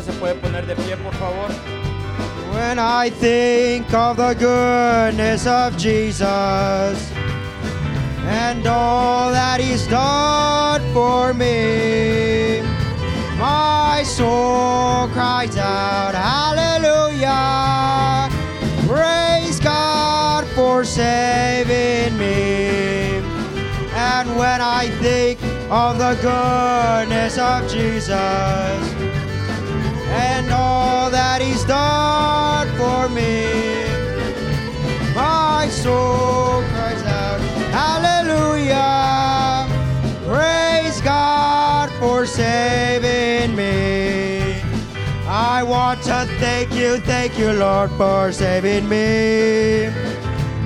se puede poner de pie, por favor. When I think of the goodness of Jesus and all that He's done for me, my soul cries out, Hallelujah! Praise God for saving me. And when I think of the goodness of Jesus, he's done for me. My soul cries out, Hallelujah! Praise God for saving me. I want to thank you, thank you, Lord, for saving me.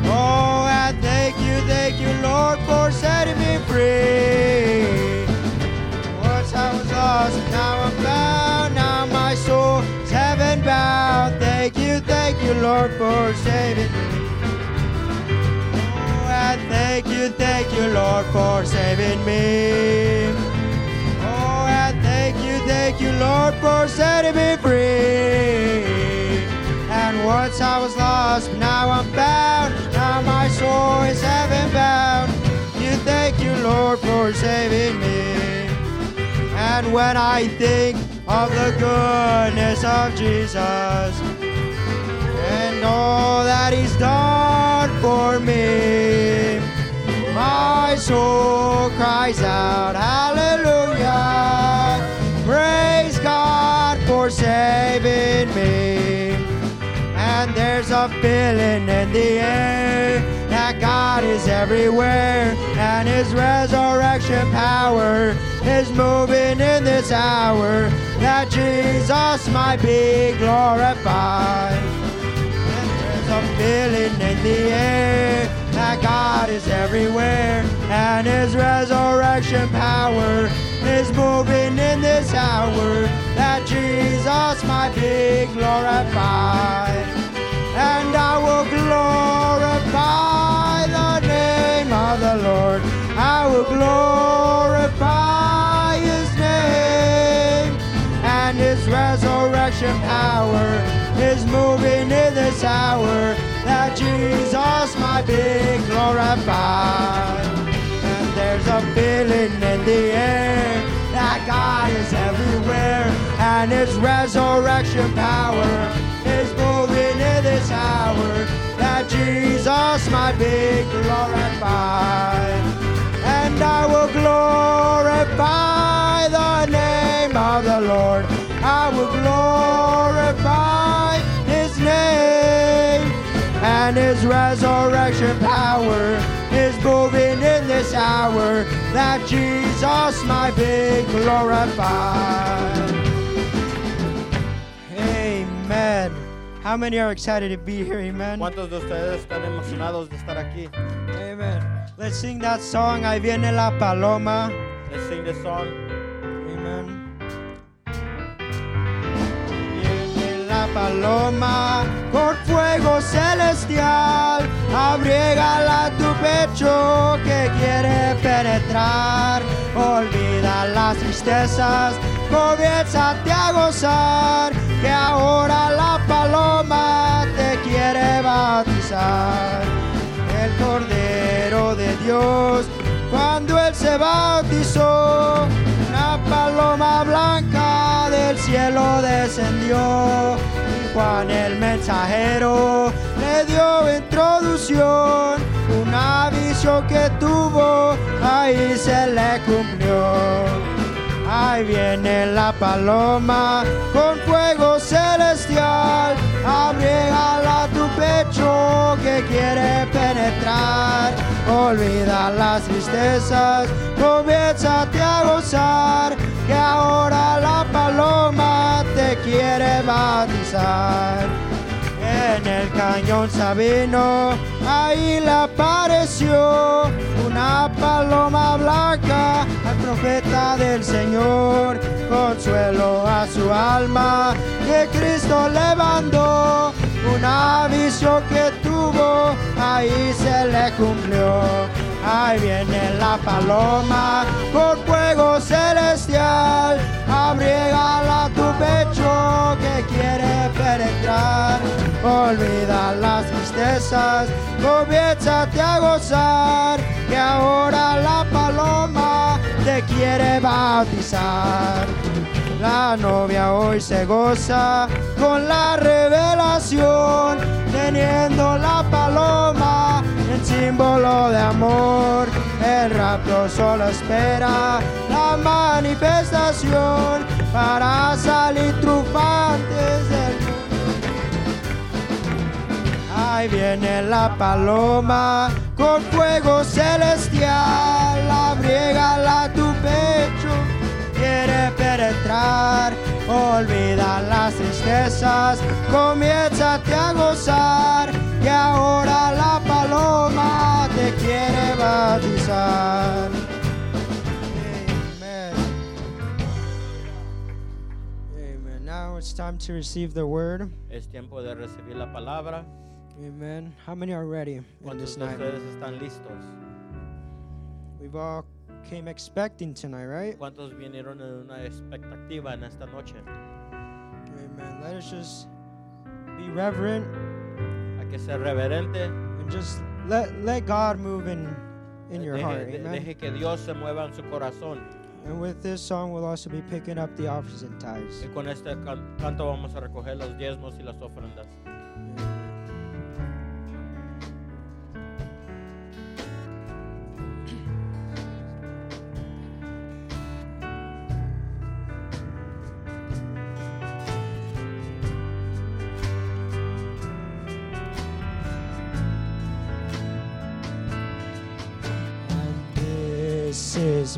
Oh, and thank you, thank you, Lord, for setting me free. Once I was lost, now I'm found. Now my soul heaven bound. Oh, thank you, thank you, Lord, for saving me. Oh, and thank you, thank you, Lord, for saving me. Oh, and thank you, thank you, Lord, for setting me free. And once I was lost, but now I'm found. Now my soul is heaven bound. You thank you, Lord, for saving me. And when I think of the goodness of Jesus and all that He's done for me, my soul cries out, Hallelujah! Praise God for saving me. And there's a feeling in the air that God is everywhere, and His resurrection power is moving in this hour. That Jesus might be glorified. And there's a feeling in the air that God is everywhere, and His resurrection power is moving in this hour. That Jesus might be glorified. And I will glorify the name of the Lord. I will glorify resurrection power is moving in this hour. That Jesus might be glorified. And there's a feeling in the air that God is everywhere. And His resurrection power is moving in this hour. That Jesus might be glorified. And I will glorify the name of the Lord. I will glorify His name. And His resurrection power is moving in this hour. That Jesus might be glorified. Amen. How many are excited to be here? Amen. ¿Cuántos de ustedes están emocionados de estar aquí? Amen. Let's sing that song. Ahí viene la paloma. Let's sing this song. Amen. Paloma con fuego celestial. Abriégala a tu pecho que quiere penetrar. Olvida las tristezas, comienzate a gozar. Que ahora la paloma te quiere bautizar. El Cordero de Dios, cuando Él se bautizó, una paloma blanca del cielo descendió. Juan el mensajero le dio introducción, una visión que tuvo, ahí se le cumplió. Ahí viene la paloma con fuego celestial. Abriégala tu pecho que quiere penetrar. Olvida las tristezas, comienzate a gozar. Que ahora la paloma te quiere bautizar. En el cañón Sabino, ahí le apareció una paloma blanca al profeta del Señor. Consuelo a su alma que Cristo levantó. Una visión que tuvo, ahí se le cumplió. Ahí viene la paloma con fuego celestial. Abriégala a tu pecho que quiere penetrar. Olvida las tristezas, comiénzate a gozar, que ahora la paloma te quiere bautizar. La novia hoy se goza con la revelación, teniendo la paloma en símbolo de amor el rapto solo espera la manifestación para salir triunfantes del. Ahí viene la paloma con fuego celestial, abriégala tu pecho quiere penetrar. Olvida las tristezas, comiénzate a gozar. Que ahora la paloma te quiere bautizar. Amen. Amen. Now it's time to receive the word. Es tiempo de recibir la palabra. Amen. How many are ready in ¿Cuántos this de night? ustedes están listos? We've all came expecting tonight, right? ¿Cuántos vinieron en una expectativa en esta noche? Amen. Let us just be reverent Hay que ser reverente. and just let let God move in in your deje, heart. de- Amen. deje que Dios se mueva en su corazón. And with this song, we'll also be picking up the offerings and tithes. Y con este canto vamos a recoger los diezmos y las ofrendas.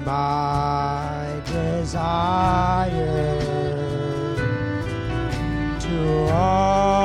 My desire to honor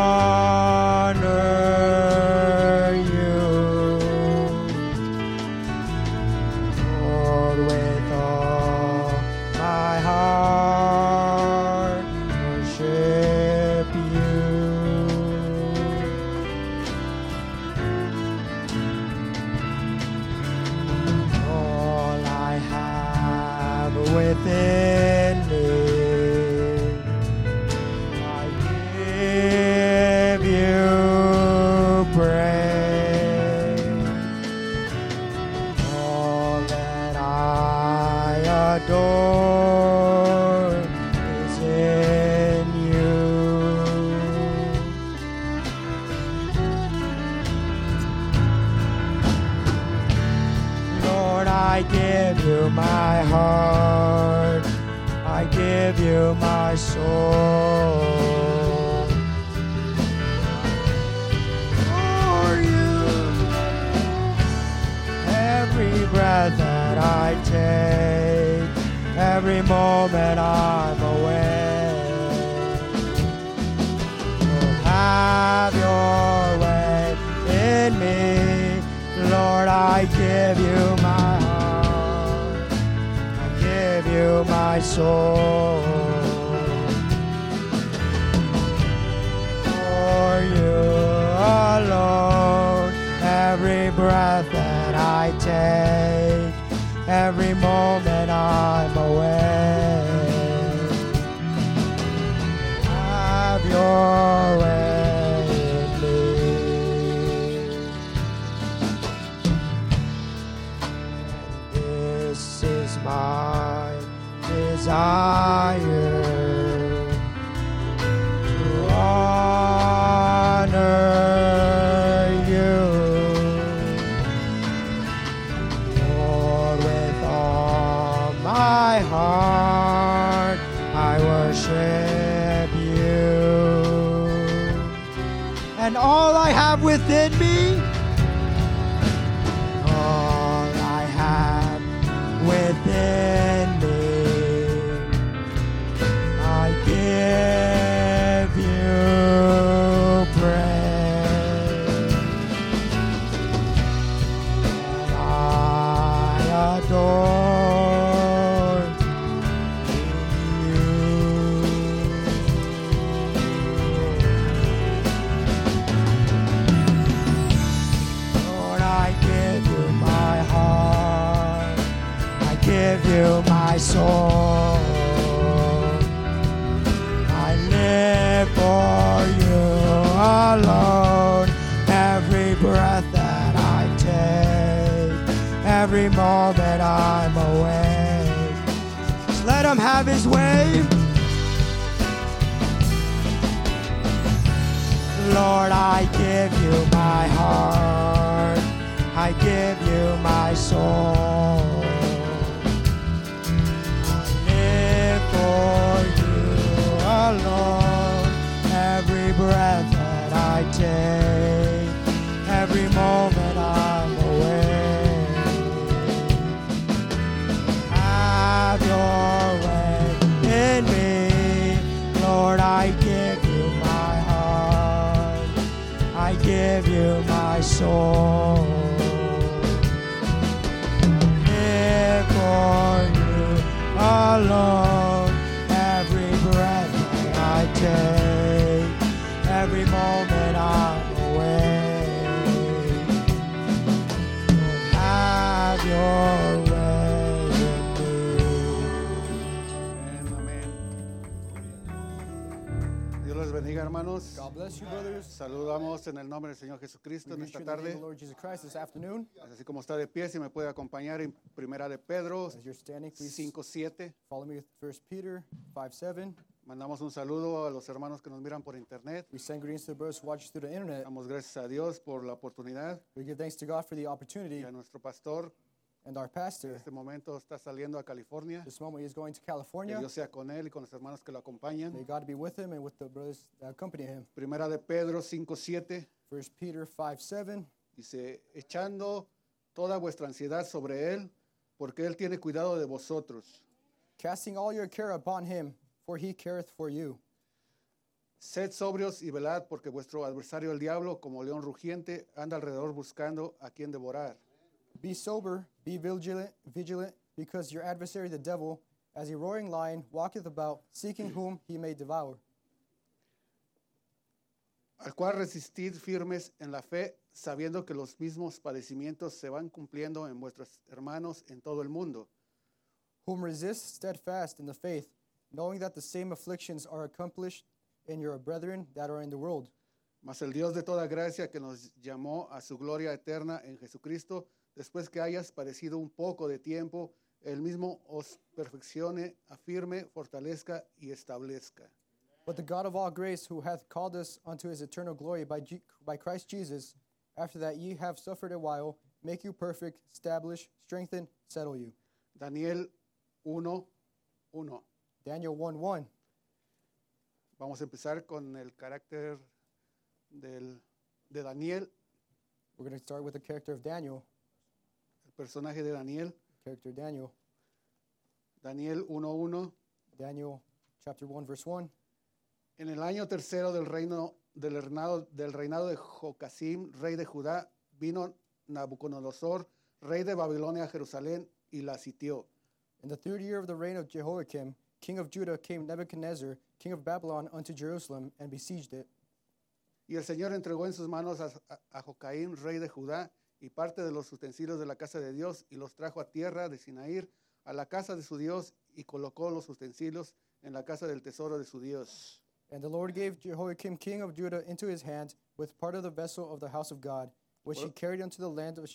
I give you my heart. I give you my soul. My bless you, brothers. Saludamos en el nombre del Señor Jesucristo en esta tarde. Así como está de pie, si me puede acompañar en Primera de Pedro As you're standing, please 5:7. follow me with 1 Peter 5 7. Mandamos un saludo a los hermanos que nos miran por internet. We send greetings to the brothers who watch through the internet. Damos gracias a Dios por la oportunidad We give thanks to God for the y opportunity a nuestro pastor. And our pastor. este momento está saliendo a California. This moment he is going to Que California. Dios sea con él y con los hermanos que lo acompañan. May God be with him and with the brothers that accompany him. Primera de Pedro 5:7 1 Peter 5 7. dice, echando toda vuestra ansiedad sobre él, porque él tiene cuidado de vosotros. Casting all your care upon him, for he careth for you. Sed sobrios y velad, porque vuestro adversario el diablo, como león rugiente, anda alrededor buscando a quien devorar. Be sober, be vigilant, vigilant, because your adversary the devil, as a roaring lion, walketh about, seeking whom he may devour. Al cual resistid firmes en la fe, sabiendo que los mismos padecimientos se van cumpliendo en vuestros hermanos en todo el mundo. whom resist steadfast in the faith, knowing that the same afflictions are accomplished in your brethren that are in the world. Mas el Dios de toda gracia que nos llamó a su gloria eterna en Jesucristo, después que hayas padecido un poco de tiempo, él mismo os perfeccione, afirme, fortalezca y establezca. But the God of all grace, who hath called us unto his eternal glory by, G- by Christ Jesus, after that ye have suffered a while, make you perfect, establish, strengthen, settle you. Daniel 1, 1. Daniel 1 1. Vamos a empezar con el carácter del, de Daniel, We're going to start with the character of Daniel. Personaje de Daniel. Character Daniel. Daniel 1.1. Daniel chapter 1, verse 1. En el año tercero del reino del reinado, del reinado de Jocasim, rey de Judá, vino Nabucodonosor, rey de Babilonia a Jerusalén y la sitió. In the third year of the reign of Jehoiakim, king of Judah, came Nebuchadnezzar, king of Babylon, unto Jerusalem, and besieged it. Y el Señor entregó en sus manos a, a, a rey de Judá, y parte de los utensilios de la casa de Dios, y los trajo a tierra de Sinaír, a la casa de su Dios, y colocó los utensilios en la casa del tesoro de su Dios. And the Lord gave Jehoiakim king of Judah into his hand with part of the vessel of the house of God, which he carried unto the land of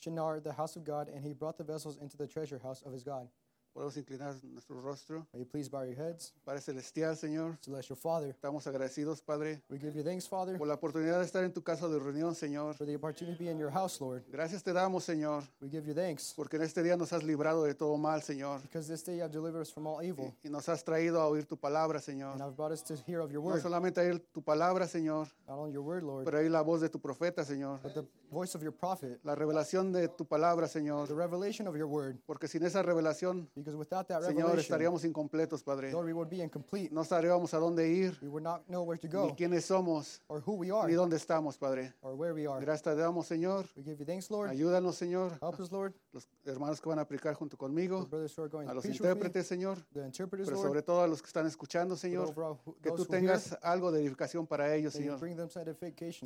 Shinar, the house of God, and he brought the vessels into the treasure house of his God. Podemos inclinar nuestro rostro. You please bow your heads. Padre Celestial, Señor, Celestial Father, estamos agradecidos, Padre, we give you thanks, Father, por la oportunidad de estar en tu casa de reunión, Señor. for the opportunity to be in your house, Lord. Gracias te damos, Señor, We give you thanks, porque en este día nos has librado de todo mal, Señor, because this day you have delivered us from all evil, y nos has traído a oír tu palabra, and Señor. have brought us to hear of your No word. solamente a oír tu palabra, Señor, Not only your word, Lord, pero a oír la voz de tu profeta, Señor. but the voice of your prophet, La revelación de tu palabra, the Señor, revelation of your word, porque sin esa revelación, because without that Señor, revelation, estaríamos incompletos, Padre. Lord, we would be incomplete. No sabríamos a dónde ir, We would not know where to ni go, quiénes somos, or who we are, ni dónde estamos, Padre. or where we are. Gracias te damos, Señor. We give you thanks, Lord. Ayúdanos, Señor. Help us, Lord. Los hermanos que van a aplicar junto The conmigo, brothers who are going a los intérpretes, Señor, the interpreters, pero sobre todo a los que están escuchando, Señor. overall, Que tú tengas algo de edificación para ellos, Señor.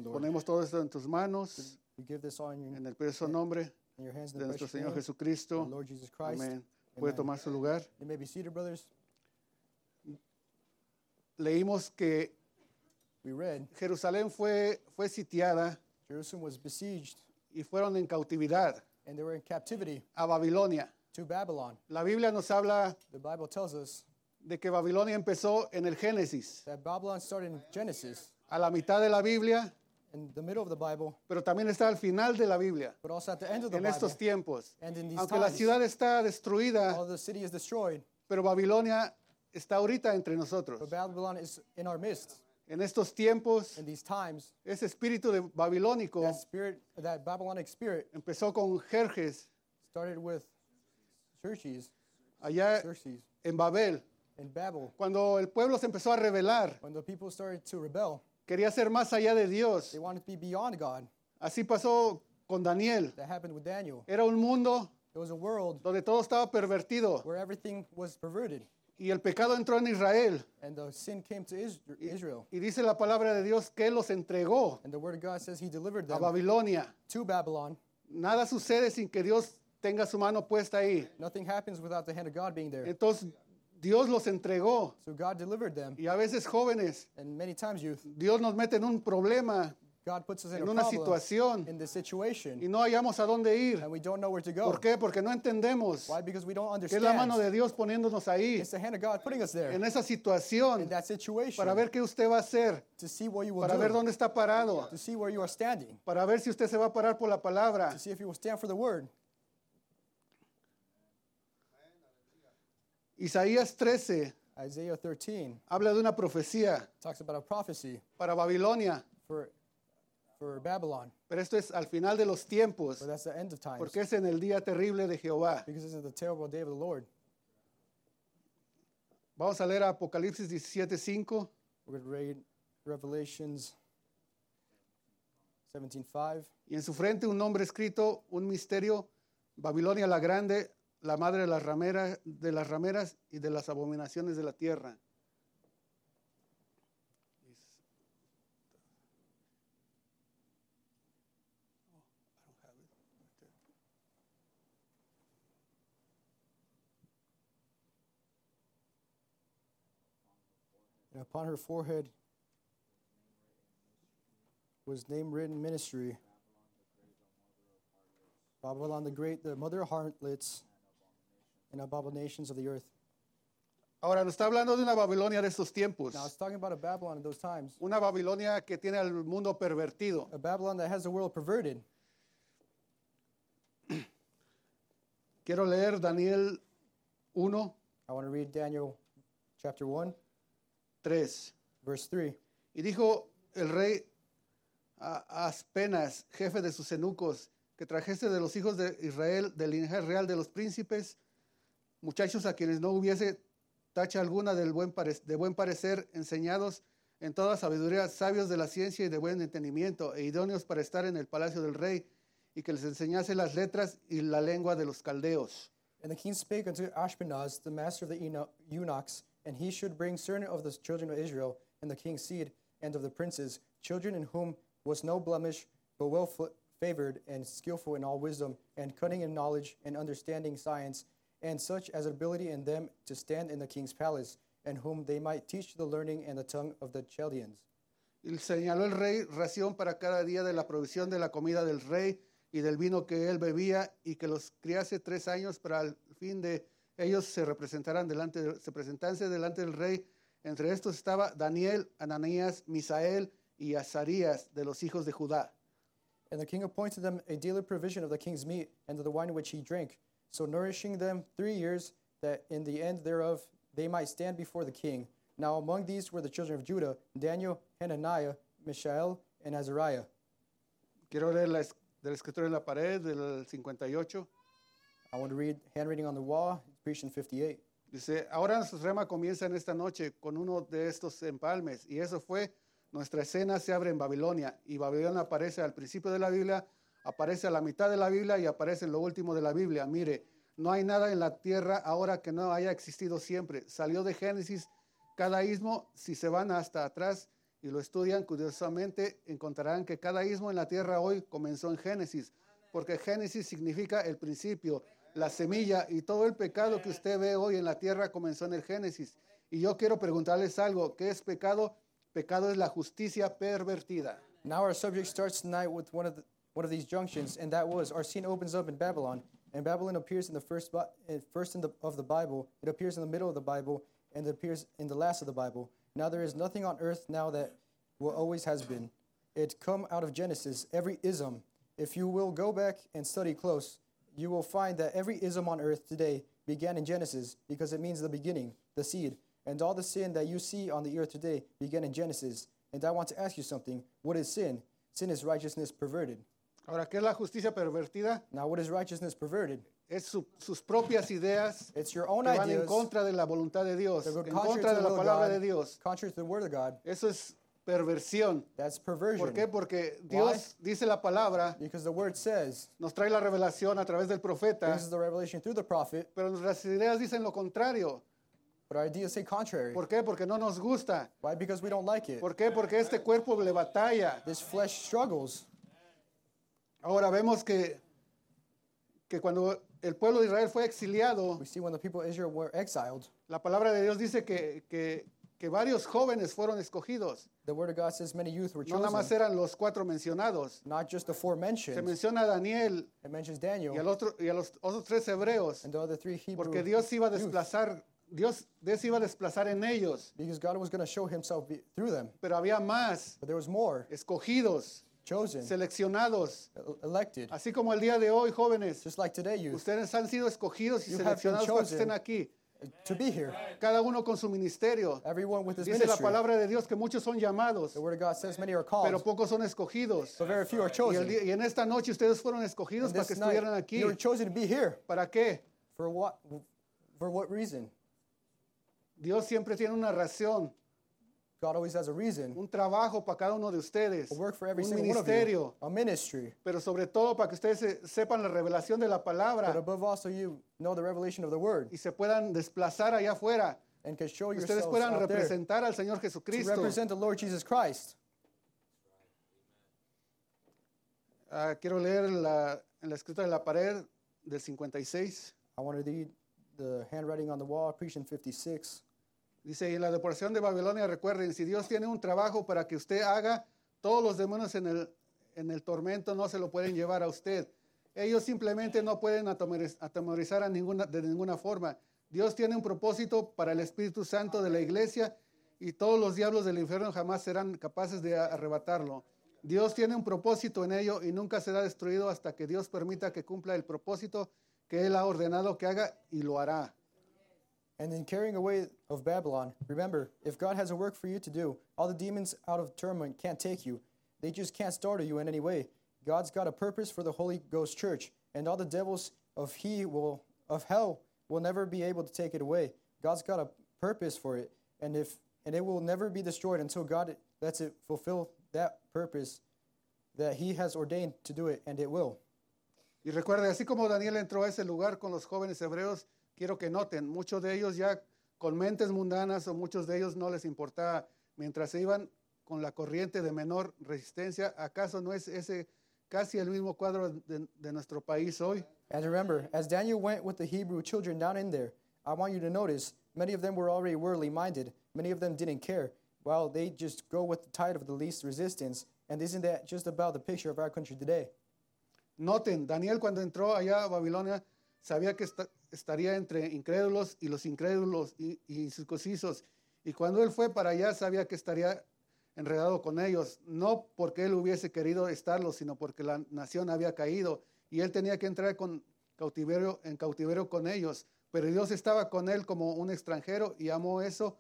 Ponemos todo esto en tus manos, We give this all in your, en el precioso nombre de the nuestro Señor Jesucristo. the Lord Jesus Christ. Amén. Puede tomar su lugar. You may be seated, brothers. Leímos que We read, Jerusalén fue, fue sitiada Jerusalem was besieged y fueron en cautividad. and they were in captivity a Babilonia. to Babylon. La Biblia nos habla The Bible tells us de que Babilonia empezó en el Génesis, that Babylon started in Genesis, a la mitad de la Biblia, in the middle of the Bible, pero también está al final de la Biblia, but also at the end of the en Bible. estos tiempos. And in these Aunque la times, ciudad está destruida, Although the city is destroyed, pero Babilonia está ahorita entre nosotros. but Babylon is in our midst. En estos tiempos, In these times, ese espíritu de babilónico that spirit, that Babylonic spirit, empezó con Jerjes started with Xerxes, allá Xerxes en Babel. in Babel. Cuando el pueblo se empezó a rebelar, When the people started to rebel, quería ser más allá de Dios. they wanted to be beyond God. Así pasó con Daniel. That happened with Daniel. Era un mundo It was a world donde todo estaba pervertido where everything was perverted, y el pecado entró en Israel. and the sin came to Is- Israel. Y dice la palabra de Dios que los entregó And the word of God says He delivered a them Babilonia. to Babylon. Nada sucede sin que Dios tenga su mano puesta ahí. Nothing happens without the hand of God being there. Entonces Dios los entregó. So God delivered them, Y a veces jóvenes, and many times youth, Dios nos mete en un problema, God puts us in en a una situación in this situation, y no hallamos a dónde ir. and we don't know where to go. ¿Por qué? Porque no entendemos Why? Because we don't que es la mano understand. de Dios poniéndonos ahí, It's the hand of God putting us there en esa in situación, that situation para ver qué usted va a hacer, to see what you will para ver do, dónde está parado, to see where you are standing, para ver si usted se va a parar por la palabra. to see if you will stand for the word. Isaías 13 Isaiah 13 habla de una profecía talks about a prophecy para Babilonia, for, for Babylon, pero esto es al final de los tiempos, but that's the end of times porque es en el día terrible de Jehová. because this is the terrible day of the Lord. Vamos a leer Apocalipsis 17:5. We're going to read Revelations 17:5. Y en su frente un nombre escrito, un misterio, Babilonia la grande, la madre de las rameras, de las rameras y de las abominaciones de la tierra. And upon her forehead was name written ministry. Babylon the Great, the mother of harlots and abominations of the earth. Ahora nos está hablando de una Babilonia de estos tiempos, Now it's talking about a Babylon in those times, una Babilonia que tiene al mundo pervertido. a Babylon that has the world perverted. Quiero leer Daniel 1, I want to read Daniel chapter 1, 3. verse 3. Y dijo el rey a a Aspenas, jefe de sus eunucos, que trajese de los hijos de Israel, del linaje real de los príncipes, muchachos a quienes no hubiese tacha alguna del buen de buen parecer, enseñados en toda sabiduría, sabios de la ciencia y de buen entendimiento, e idóneos para estar en el palacio del rey, y que les enseñase las letras y la lengua de los caldeos. And the king spake unto Ashpenaz, the master of the eunuch- eunuchs, and he should bring certain of the children of Israel, and the king's seed, and of the princes, children in whom was no blemish, but well favored, and skillful in all wisdom, and cunning in knowledge, and understanding science, and such as ability in them to stand in the king's palace, and whom they might teach the learning and the tongue of the Chaldeans. Y señaló el rey ración para cada día de la provisión de la comida del rey y del vino que él bebía y que los criase tres años para el fin de ellos se representarán delante de- se presentase delante del rey. Entre estos estaba Daniel, Ananías, Misael y Azarías de los hijos de Judá. And the king appointed them a daily provision of the king's meat and of the wine which he drank, so nourishing them three years, that in the end thereof they might stand before the king. Now among these were the children of Judah Daniel, Hananiah, Mishael, and Azariah. Quiero leer la, de la escritura en la pared del 58. I want to read handwriting on the wall, Ephesians 58. Dice, ahora nuestro rema comienza en esta noche con uno de estos empalmes. Y eso fue, nuestra escena se abre en Babilonia. Y Babilonia aparece al principio de la Biblia, aparece a la mitad de la Biblia y aparece en lo último de la Biblia. Mire, no hay nada en la tierra ahora que no haya existido siempre. Salió de Génesis cada ismo, si se van hasta atrás y lo estudian curiosamente, encontrarán que cada ismo en la tierra hoy comenzó en Génesis, porque Génesis significa el principio, la semilla y todo el pecado que usted ve hoy en la tierra comenzó en el Génesis. Y yo quiero preguntarles algo, ¿qué es pecado? Pecado es la justicia pervertida. Now our subject starts tonight with one of the one of these junctions, and that was our scene opens up in Babylon, and Babylon appears in the first, uh, first in the, of the Bible, it appears in the middle of the Bible, and it appears in the last of the Bible. Now there is nothing on earth now that what always has been. It come out of Genesis, every ism. If you will go back and study close, you will find that every ism on earth today began in Genesis because it means the beginning, the seed. And all the sin that you see on the earth today began in Genesis. And I want to ask you something. What is sin? Sin is righteousness perverted. Ahora, ¿qué es la justicia pervertida? Now, what is righteousness perverted? Es su- sus propias ideas It's your own que van en ideas contra de la voluntad de Dios, that go en contrary contra to de the la will of palabra God, de Dios. contrary to the word of God. Eso es perversión. That's perversion. ¿Por qué? Porque Dios dice la palabra, Because the word says, nos trae la revelación a través del profeta, this is the revelation through the prophet, pero nuestras ideas dicen lo contrario. but our ideas say contrary. ¿Por qué? Porque no nos gusta. Why? Because we don't like it. ¿Por qué? Porque este cuerpo le batalla. This flesh struggles. Ahora vemos que, que cuando el pueblo de Israel fue exiliado, We see when the people of Israel were exiled, la palabra de Dios dice que, que- que varios jóvenes fueron escogidos. the word of God says many youth were No nada más chosen. eran los cuatro mencionados. Not just the four Se mentioned. menciona a Daniel It mentions y, al Daniel otro, y a los otros tres hebreos, and the other three Hebrew porque Dios iba a desplazar, Dios, Dios iba a desplazar en ellos, Because God was going to show himself be- through them. pero había más But there was more escogidos, chosen, seleccionados. elected. Así como el día de hoy, jóvenes, Just like today, youth, ustedes han sido escogidos y You seleccionados para que chosen. estén aquí, to be here. cada uno con su ministerio. Everyone with his Dice la ministry. palabra de Dios que muchos son llamados, The word of God says many are pero called, pocos son escogidos. but very few are Y, el chosen. y en esta noche ustedes fueron escogidos And para que night, estuvieran aquí. you were chosen to be here. ¿Para qué? For what? For what reason? Dios siempre tiene una razón, God always has a reason. un trabajo para cada uno de ustedes, A work for every un single one of you. ministerio, A ministry. pero sobre todo para que ustedes se- sepan la revelación de la But palabra above all, so you know the revelation of the word y se puedan desplazar allá afuera. and can show Ustedes puedan out there representar al Señor to Jesucristo. represent the Lord Jesus Christ. Ah, quiero leer la, en la escrita de la pared del 56. I want to read the handwriting on the wall, Ephesians 56. Dice, y en la deportación de Babilonia, recuerden, si Dios tiene un trabajo para que usted haga, todos los demonios en el, en el tormento no se lo pueden llevar a usted. Ellos simplemente no pueden atemoriz- atemorizar a ninguna, de ninguna forma. Dios tiene un propósito para el Espíritu Santo de la iglesia y todos los diablos del infierno jamás serán capaces de arrebatarlo. Dios tiene un propósito en ello y nunca será destruido hasta que Dios permita que cumpla el propósito que Él ha ordenado que haga y lo hará. And in carrying away of Babylon, remember, if God has a work for you to do, all the demons out of torment can't take you. They just can't startle you in any way. God's got a purpose for the Holy Ghost Church, and all the devils of he will of hell will never be able to take it away. God's got a purpose for it, and if and it will never be destroyed until God lets it fulfill that purpose that He has ordained to do it, and it will. Y recuerde, así como Daniel entró a ese lugar con los jóvenes hebreos, quiero que noten, muchos de ellos ya con mentes mundanas o muchos de ellos no les importaba, mientras se iban con la corriente de menor resistencia, ¿acaso no es ese casi el mismo cuadro de, de nuestro país hoy? And remember, as Daniel went with the Hebrew children down in there, I want you to notice many of them were already worldly minded. Many of them didn't care. While they just go with the tide of the least resistance. And isn't that just about the picture of our country today? Noten, Daniel cuando entró allá a Babilonia sabía que esta- estaría entre incrédulos y los incrédulos y, y incircuncisos. Y cuando él fue para allá sabía que estaría enredado con ellos, no porque él hubiese querido estarlo, sino porque la nación había caído y él tenía que entrar con cautiverio, en cautiverio con ellos. Pero Dios estaba con él como un extranjero y amó eso.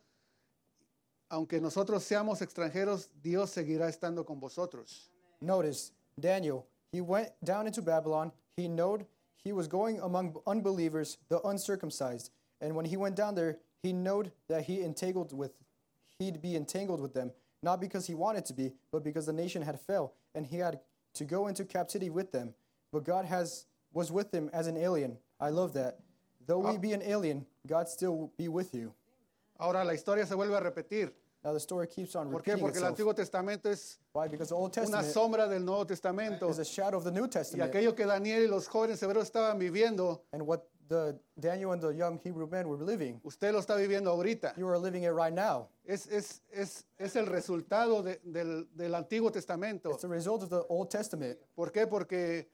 Aunque nosotros seamos extranjeros, Dios seguirá estando con vosotros. Notice, Daniel, he went down into Babylon. He knowed he was going among unbelievers, the uncircumcised. And when he went down there, he knowed that he entangled with, he'd be entangled with them, not because he wanted to be, but because the nation had fell, and he had to go into captivity with them. But God has was with him as an alien. I love that. Though we ah. be an alien, God still be with you. Ahora la historia se vuelve a repetir. Now the story keeps on ¿Por qué? Porque el. Antiguo Testamento es Why? Because the Old una Testament sombra del Nuevo Testamento. is a shadow of the New Y Testament. aquello que Daniel y los jóvenes hebreos estaban viviendo And what the Daniel and the young Hebrew men were living. Usted lo está viviendo ahorita. You are living it right now. Es, es, es, es el resultado de- del, del Antiguo Testamento. It's the result of the Old Testament ¿Por qué? Porque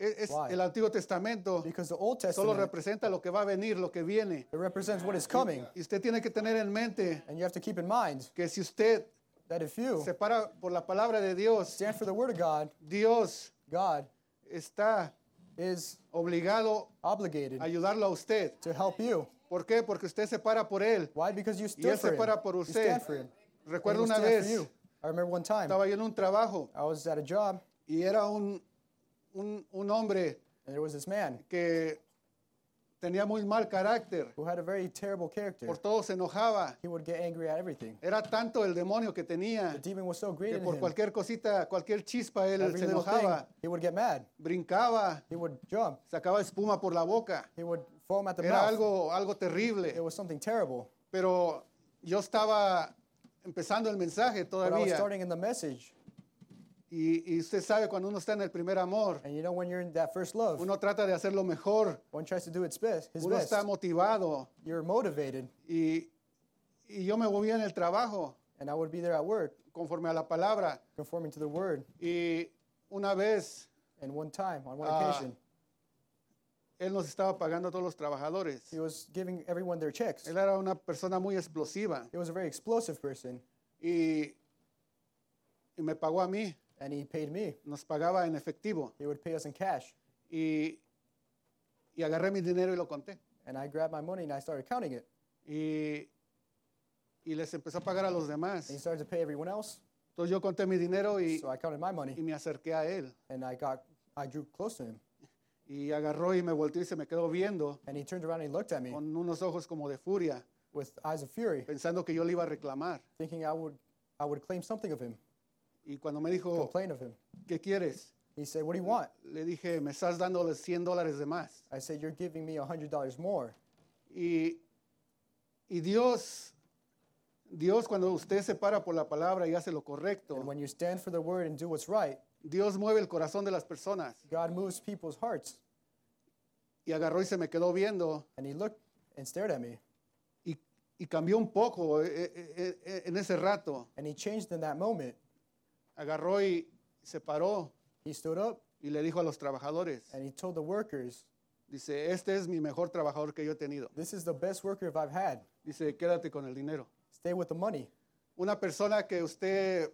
es, el Antiguo Testamento because the Old solo Testament representa lo que va a venir, lo que viene. it represents what is coming. Y usted tiene que tener en mente And you have to keep in mind que si usted that if you se para por la palabra de Dios, stand for the Word of God, Dios God está is obligado obligated a ayudarlo a usted. to help you. ¿Por qué? Porque usted se para por él. Why? Because you Y stood él for se him. para por usted. stand Recuerdo una stand vez. I remember one time estaba yo en un trabajo I was at a job y era un, un, un hombre and there was this man que tenía muy mal carácter. who had a very terrible character. Por todo se enojaba. He would get angry at everything. Era tanto el demonio que tenía The demon was so great que in por him. cualquier cosita, cualquier chispa, él Every se little thing, enojaba, he would get mad. brincaba, He would jump. sacaba espuma por la boca. He would foam at the Era mouth. algo, algo terrible. It was something terrible. Pero yo estaba empezando el mensaje But I was todavía. starting in the message. Y, y usted sabe cuando uno está en el primer amor, And you know when you're in that first love, uno trata de hacerlo mejor, one tries to do its best, his uno best. está motivado. You're motivated. Y, y yo me movía en el trabajo And I would be there at work, conforme a la palabra. conforming to the word. Y una vez And one time, on one Ah. occasion, él nos estaba pagando a todos los trabajadores. he was giving everyone their checks. Él era una persona muy explosiva He was a very explosive person, y, y me pagó a mí, and he paid me. nos pagaba en efectivo. He would pay us in cash. Y, y agarré mi dinero y lo conté. And I grabbed my money and I started counting it. Y, y les empezó a pagar a los demás. And he started to pay everyone else. Entonces yo conté mi dinero y, So I counted my y money, me acerqué a él. and I got, I drew close to him. Y agarró y me volteó y se me quedó viendo And he turned around and he looked at me con unos ojos como de furia, with eyes of fury, pensando que yo le iba a reclamar. thinking I would, I would claim something of him, Y cuando me dijo, complain of him. ¿qué quieres? He said, "What do you want?" Le dije, me estás dando los 100 dólares de más. I said, "You're giving me a hundred dollars more." Y, y Dios, Dios cuando usted se para por la palabra y hace lo And correcto, when you stand for the word and do what's right, Dios mueve el corazón de las personas. God moves people's hearts. Y agarró y se me quedó viendo And he looked and stared at me, y, y cambió un poco eh, eh, eh, en ese rato. and he changed in that moment. Agarró y se paró He stood up y le dijo a los trabajadores, and he told the workers, dice, este es mi mejor trabajador que yo he tenido. "This is the best worker I've had. Dice, quédate con el dinero. Stay with the money." Una persona que usted,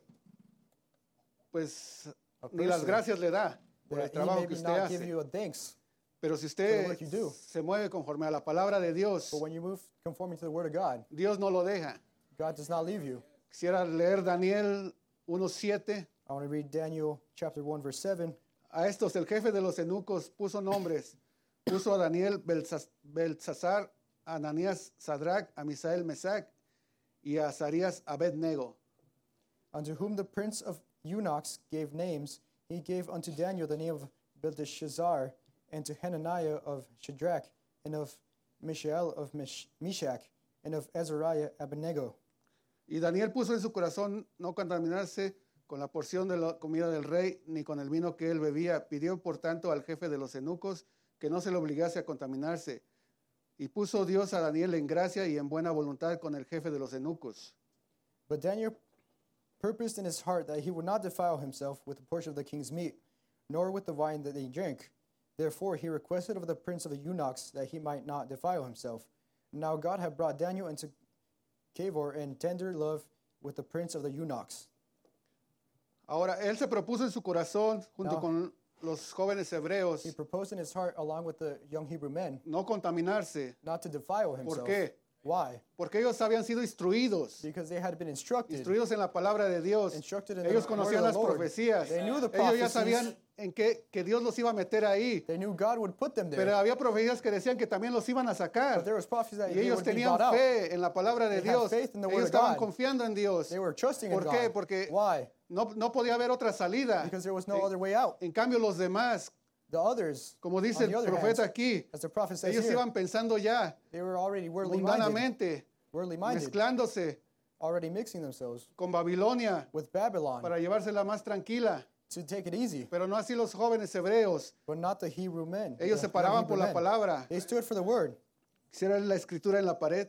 pues, A ni las person gracias le da por el That he trabajo que maybe usted not give hace. you a thanks, Pero si usted you do. se mueve conforme a la palabra de Dios, but when you move conforming to the word of God, Dios no lo deja. God does not leave you. Quisiera leer Daniel 1.7. I want to read Daniel chapter 1 verse 7. A estos el jefe de los eunucos puso nombres. Puso a Daniel Belsasar, a Ananías Sadrach, a Misael Mesac y a Azarías Abednego. Unto whom the prince of eunuchs gave names, he gave unto Daniel the name of Belteshazzar, and to Hananiah of Shadrach, and of Mishael of Mesh- Meshach, and of Azariah Abednego. Y Daniel puso en su corazón no contaminarse con la porción de la comida del rey, ni con el vino que él bebía. Pidió, por tanto, al jefe de los eunucos que no se le obligase a contaminarse. Y puso Dios a Daniel en gracia y en buena voluntad con el jefe de los eunucos. But Daniel purposed in his heart that he would not defile himself with a portion of the king's meat, nor with the wine that they drank. Therefore he requested of the prince of the eunuchs that he might not defile himself. Now God had brought Daniel into Cavor in tender love with the prince of the eunuchs. Ahora, él se propuso en su corazón, junto con los jóvenes hebreos, He proposed in his heart, along with the young Hebrew men, no contaminarse, not to defile himself. qué? Why? porque ellos habían sido instruidos, Because they had been instructed. instruidos en la palabra de Dios. Instructed in the Ellos word conocían the las Lord. profecías. They knew the Ellos ya prophecies. sabían en qué que Dios los iba a meter ahí. They knew God would put them there. Pero había profecías que decían que también los iban a sacar. but there was prophecies that Y ellos would be tenían out. fe en la palabra de They Dios. faith in the word Ellos of estaban God. confiando en Dios. They were trusting in ¿Por qué? God. Porque Why? no, no podía haber otra salida. Because there was no En- other way out. En cambio, los demás, The others, como dice el profeta hand, aquí, as the prophet says ellos here, iban pensando ya they were already worldly minded, mundanamente, mezclándose already mixing themselves con Babilonia with Babylon para llevársela más tranquila. To take it easy, Pero no así los jóvenes hebreos. but not the Hebrew men. Ellos se paraban por la palabra. They stood for the word. Quisiera la escritura en la pared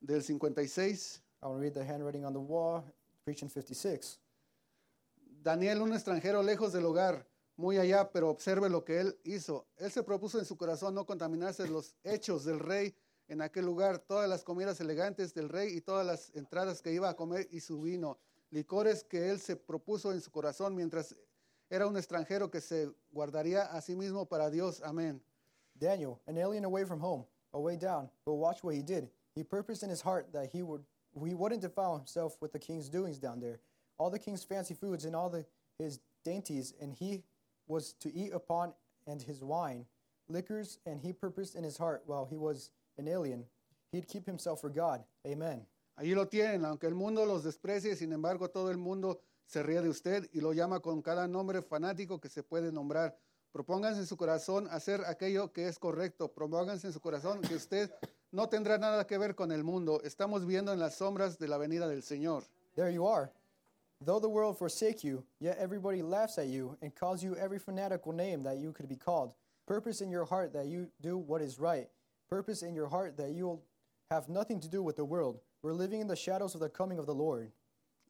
del 56. I want to read the handwriting on the wall, preaching 56. Daniel, un extranjero lejos del hogar, muy allá, pero observe lo que él hizo. Él se propuso en su corazón no contaminarse los hechos del rey en aquel lugar, todas las comidas elegantes del rey y todas las entradas que iba a comer y su vino, licores que él se propuso en su corazón mientras era un extranjero que se guardaría a sí mismo para Dios. Amén. Daniel, an alien away from home, away down, but watch what he did. He purposed in his heart that he would he wouldn't defile himself with the king's doings down there, all the king's fancy foods and all the his dainties, and he was to eat upon and his wine, liquors, and he purposed in his heart while he was an alien, he'd keep himself for God. Amen. Allí lo tienen, aunque el mundo los desprecie, sin embargo todo el mundo se ríe de usted y lo llama con cada nombre fanático que se puede nombrar. Propónganse en su corazón hacer aquello que es correcto. Propónganse en su corazón que usted no tendrá nada que ver con el mundo. Estamos viendo en las sombras de la venida del Señor. There you are. Though the world forsake you, yet everybody laughs at you and calls you every fanatical name that you could be called. Purpose in your heart that you do what is right. Purpose in your heart that you'll have nothing to do with the world. We're living in the shadows of the coming of the Lord.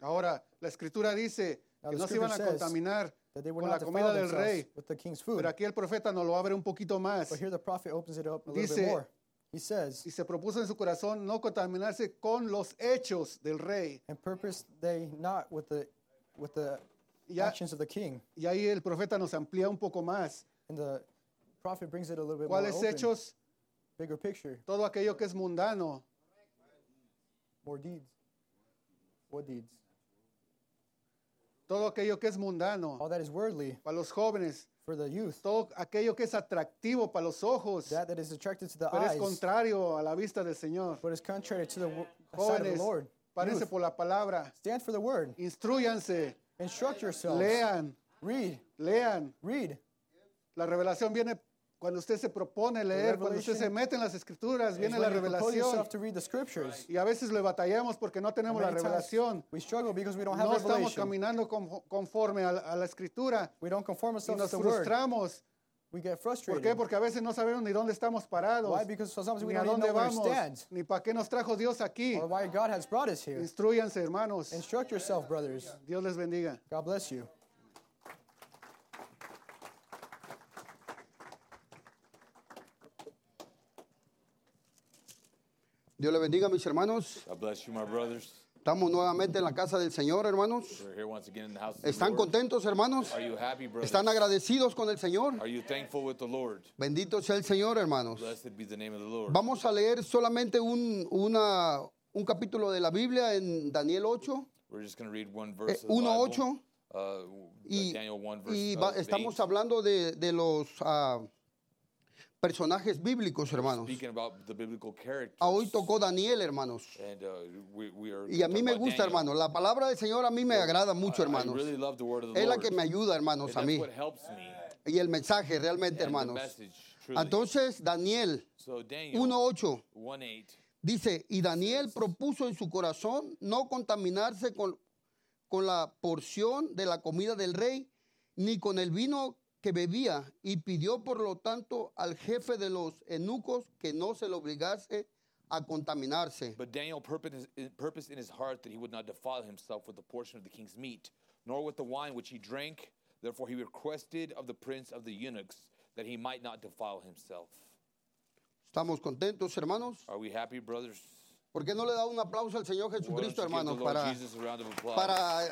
Ahora, la escritura dice Now, que the no se iban a scripture says contaminar That they would con la not comida del themselves rey. with the king's food. Pero aquí el profeta nos lo abre un poquito más But here the prophet opens it up a little Dice- bit more. He says, y se propuso en su corazón no contaminarse con los hechos del rey. and purpose they not with the with the Ya- actions of the king. Y ahí el profeta nos amplía un poco más. And the prophet brings it a little bit more ¿Cuáles open, hechos? bigger picture, Todo aquello que es mundano, more deeds. What deeds? todo aquello que es mundano All that is worldly para los jóvenes, for the youth, todo aquello que es atractivo para los ojos, that that is attracted to the pero es eyes, contrario a la vista del Señor. but is contrary to the wo- sight of the Jóvenes, Lord. Youth, por la palabra, stand for the word. instruyanse, Instruct yourselves. lean, Read. lean. Read. La revelación viene cuando usted se propone leer, cuando usted se mete en las escrituras, viene la revelación. yourself to read the scriptures. Y a veces le batallamos porque no tenemos la revelación. we struggle because we don't have No estamos caminando con- conforme a, la- a la escritura We don't conform y nos frustramos. We get ¿Por frustrated. qué? Porque a veces no sabemos ni dónde estamos parados, Why? Because sometimes we ni a dónde vamos, stand, ni para qué nos trajo Dios aquí. or why God has brought us here. Instruyanse, hermanos. Instruct yourself, brothers. Dios les bendiga. God bless you. Dios le bendiga, mis hermanos. God bless you, my brothers. Estamos nuevamente en la casa del Señor, hermanos. We're here once again in the house of the ¿Están Lord. contentos, hermanos? Are you happy, brothers? ¿Están agradecidos con el Señor? Are you thankful with the Lord? Bendito sea el Señor, hermanos. Blessed be the name of the Lord. Vamos a leer solamente un, una- un capítulo de la Biblia en Daniel 8, We're just going to read one eh, verse of the 1, Bible. 8. Uh, Y, Daniel 1 verse y uh, va- estamos 8. hablando de, de los ah, personajes bíblicos, hermanos. Ah, Hoy tocó Daniel, hermanos. And uh, Y a mí me gusta, hermanos. La palabra del Señor a mí me agrada mucho, hermanos. Es la que me ayuda, hermanos, a mí. Y el mensaje, realmente, hermanos. Entonces, Daniel so Daniel 1.8 1.8 dice, y Daniel propuso en su corazón no contaminarse con, con la porción de la comida del rey, ni con el vino que bebía, y pidió por lo tanto al jefe de los eunucos que no se le obligase a contaminarse. But Daniel purposed in his heart that he would not defile himself with the portion of the king's meat, nor with the wine which he drank. Therefore he requested of the prince of the eunuchs that he might not defile himself. ¿Estamos contentos, hermanos? Are we happy, brothers? ¿Por qué no le da un aplauso al Señor Jesucristo, hermanos, para, para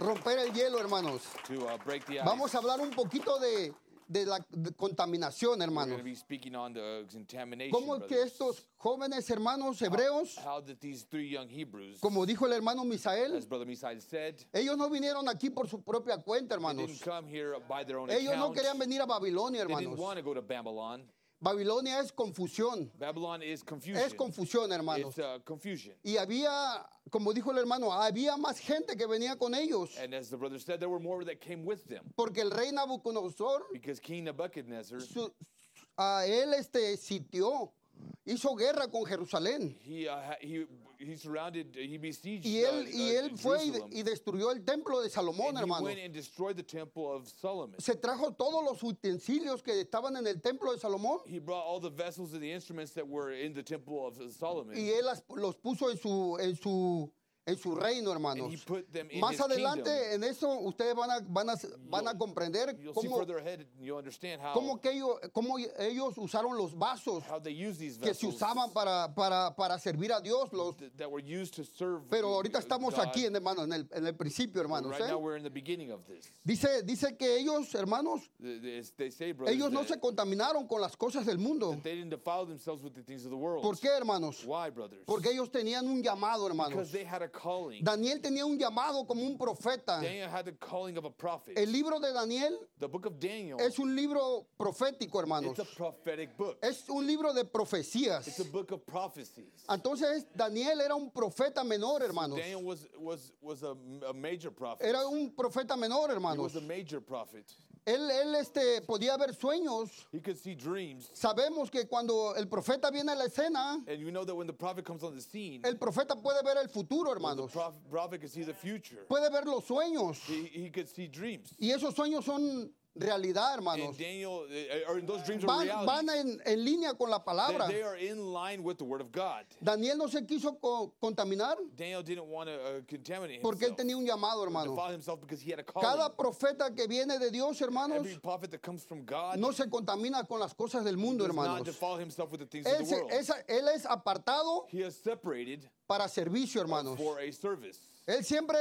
romper el hielo, hermanos? to uh, break the ice. Vamos a hablar un poquito de, de la de contaminación, hermanos. contamination. ¿Cómo es que estos jóvenes hermanos hebreos, How did these three young Hebrews, como dijo el hermano Misael, said, ellos no vinieron aquí por su propia cuenta, they hermanos. Ellos no querían venir a Babilonia, hermanos. Babilonia es confusión, Babylon is confusion. es confusión, hermanos. It's uh, confusion. Y había, como dijo el hermano, había más gente que venía con ellos, And as the brother said, there were more that came with them. porque el rey Nabucodonosor, Because King Nebuchadnezzar, su- a él este sitió, hizo guerra con Jerusalén. he, uh, he he surrounded, he besieged y él, uh, y uh, él fue y, y destruyó el templo de Salomón, hermano. Se trajo todos los utensilios que estaban en el templo de Salomón He brought all the vessels and the instruments that were in the temple of Solomon. y él los puso en su, en su, en su reino, hermanos. Más adelante kingdom. en eso ustedes van a, van a, van a comprender You'll cómo, ahead how, cómo, que ellos, cómo ellos usaron los vasos que se usaban para, para, para servir a Dios. Los, th- that were used to serve pero ahorita estamos God. aquí, hermano, en el, en el principio, hermanos. Right ¿eh? now we're in the beginning of this. Dice, dice que ellos, hermanos, say, brothers, ellos no se contaminaron con las cosas del mundo. ¿Por qué, hermanos? Why? Porque ellos tenían un llamado, hermanos. Daniel tenía un llamado como un profeta. Daniel had the calling of a prophet. El libro de Daniel the book of Daniel es un libro profético, hermanos. Es un libro de profecías. It's a book of prophecies. Entonces Daniel era un profeta menor, hermanos. Era un profeta menor, he hermanos. Él, él este, podía ver sueños. He could see dreams. Sabemos que cuando el profeta viene a la escena, And you know that when the prophet comes on the scene, el profeta puede ver el futuro, the hermanos. prophet could see the future. Puede ver los sueños. He, he could see dreams. Y esos sueños son realidad, hermanos. Daniel, uh, or those dreams are Van, van en, en línea con la palabra. they are in line with the word of God. Daniel no se quiso co- contaminar Daniel didn't want to uh, contaminate porque él tenía un llamado, hermano. Cada profeta que viene de Dios, hermanos, Every prophet that comes from God no se contamina con las cosas del mundo, hermanos. Él, se- esa- él es apartado he is separated para servicio, hermanos. for a service. Él siempre,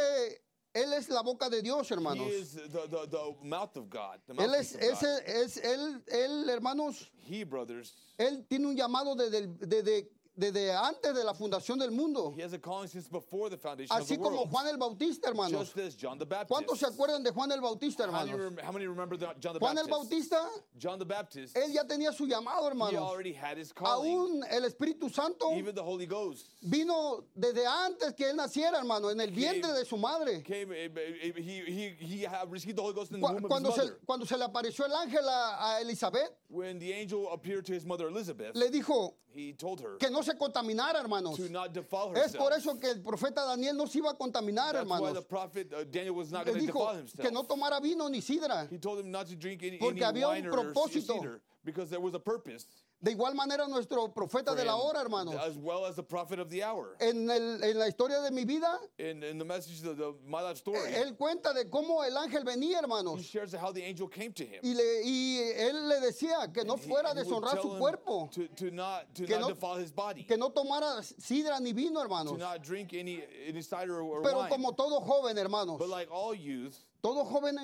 él es la boca de Dios, He hermanos. is the, the, the mouth of God. The Él es, ese, es él, él, hermanos, He, brothers, él tiene un llamado desde, desde, desde antes de la fundación del mundo. he has a calling since before the foundation of Así the como world. Juan el Bautista, hermanos. Just as John the Baptist. ¿Cuántos se acuerdan de Juan el Bautista, How, do you hermanos? rem- how many remember the, John the Juan el Baptist? Bautista, John the Baptist, él ya tenía su llamado, he hermanos. already had his calling. Aún el Espíritu Santo Even the Holy Ghost vino desde antes que él naciera, hermano, en el vientre de su madre. came, eh, eh, he, he, he had received the Holy Ghost in the Cu- womb of his Cuando se, mother. cuando se le apareció el ángel a, a Elizabeth, When the angel appeared to his mother Elizabeth, le dijo he told her que no se contaminara, hermanos. to not defile Es por eso que el profeta Daniel no se iba a contaminar, That's why the hermanos. prophet uh, Daniel was not Le dijo himself. que no tomara vino ni sidra. He told him not to drink any, Porque any había un wine or, or propósito. because there was a purpose. De igual manera nuestro profeta de la hora, hermanos. As well as the prophet of the hour. En, el- en la historia de mi vida, In, in the message of the, my life story, él cuenta de cómo el ángel venía, he hermanos. shares how the angel came to him. Y, le- y él le decía que no He- fuera a he deshonrar su cuerpo, To, to not, to Que not no- his body. que no tomara sidra ni vino, to hermanos. not drink any, any cider or, or Pero wine. como todo joven, hermanos, But like all youth, todo joven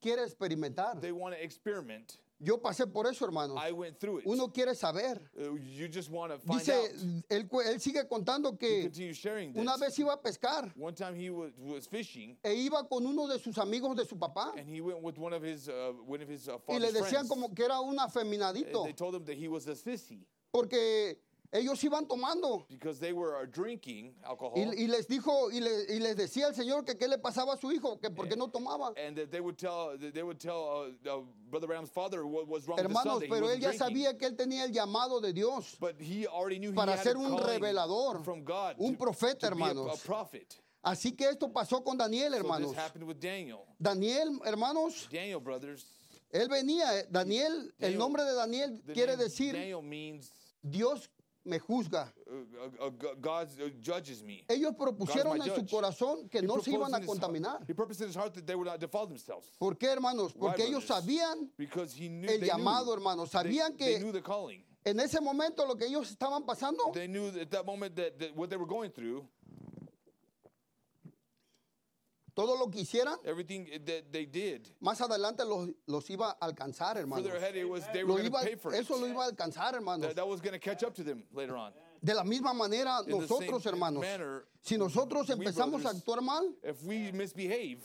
quiere experimentar. they want to experiment. Yo pasé por eso, hermanos. I went through it. Uno quiere saber. Uh, you just want to find Dice, out. él, él sigue contando que una vez iba a pescar One time he was, was fishing, e iba con uno de sus amigos de su papá and he went with one of his uh, one of his uh, y le decían friends. como que era un And afeminadito they told him that he was a sissy porque ellos iban tomando because they were uh, drinking alcohol, y, y les dijo y, le- y les decía al señor que qué le pasaba a su hijo que por qué no tomaba and they would tell they would tell uh, uh, Brother Ram's father what was wrong with son hermanos that he pero él ya drinking. sabía que él tenía el llamado de Dios But he already knew he para had ser un revelador, from God, un to- profeta, to be a- hermanos. a prophet. así que esto pasó con Daniel So hermanos with Daniel. Daniel hermanos Daniel, brothers. él venía eh, Daniel el Daniel- nombre de Daniel The quiere decir Daniel means Dios me juzga uh, uh, God uh, judges me. ellos propusieron en su corazón que He no se iban a contaminar He purposed in his heart that they would not defile themselves. ¿Por qué, hermanos? Porque Why, ellos brothers? sabían he knew el llamado, hermanos. Sabían they que en ese momento lo que ellos estaban pasando, They knew at that moment that, that what they were going through, todo lo que hicieran, everything that they did, más adelante los, los iba a alcanzar, hermanos. further ahead, it was they Lo were going to iba- pay for it. eso lo iba a alcanzar, hermanos. That, that was going to catch up to them later on. De la misma manera, the nosotros, same hermanos, manner, si nosotros we empezamos a brothers- actuar mal, If we misbehave,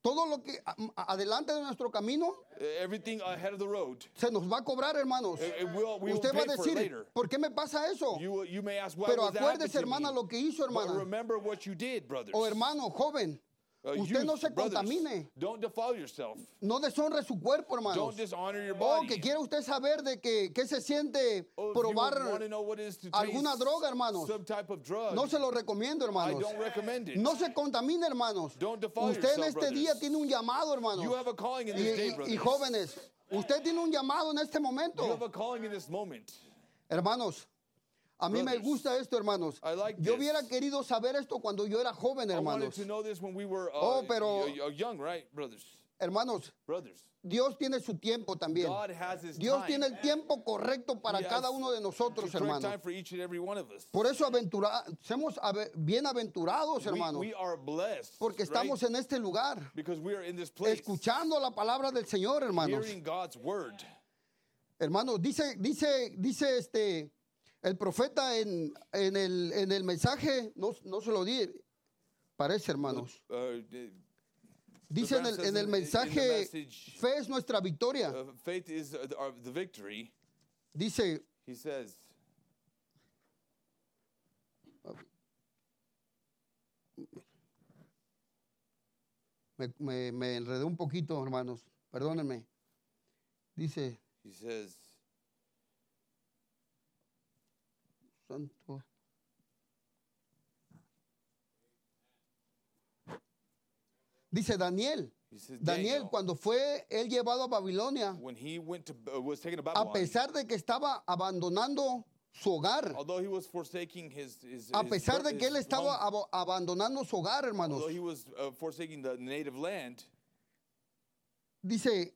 todo lo que a- a- adelante de nuestro camino uh, everything ahead of the road, se nos va a cobrar, hermanos. it, it will, we will Usted va pay a for it decir, later. ¿por qué me pasa eso? You, will- you may ask, why Pero was that happening acuérdese, to hermana, me? lo que hizo, But hermana. remember what you did, brothers. O hermano joven, Usted youth, no se contamine. Don't defile yourself. No deshonre su cuerpo, your Oh, que quiere usted saber de que, que se siente Oh, probar alguna droga, hermanos. drug, No se lo recomiendo, I hermanos. don't recommend it. No se contamine, hermanos. Don't defile Usted en este día brothers. tiene un llamado, hermanos. You have a calling in Y, day, y- jóvenes, usted tiene un llamado en este You have momento. a calling in this moment. Hermanos, a mí me gusta esto, hermanos. Yo hubiera querido saber esto cuando yo era joven, hermanos. uh, Oh, pero- brothers? Hermanos. Dios tiene su tiempo también. Dios tiene el tiempo correcto para cada uno de nosotros, hermanos. Por eso aventura, somos ave- bienaventurados, hermanos, porque estamos en este lugar, escuchando la palabra del Señor, hermanos. Hermanos, dice, dice, dice este, el profeta en, en el, en el mensaje, no, no se lo di, parece, hermanos. Uh, the- Dice en el, en mensaje, fe es nuestra victoria. uh, uh. Dice, me, me, me enredé un poquito, hermanos, perdónenme. Dice, he says, santo. Dice Daniel, Daniel, cuando fue él llevado a Babilonia, when he went to uh, was taken to a Babylon, pesar de que estaba abandonando su hogar, although he was forsaking his, his, a his pesar bir- de que él his estaba abo- abandonando su hogar, hermanos, although he was uh, forsaking the native land, dice,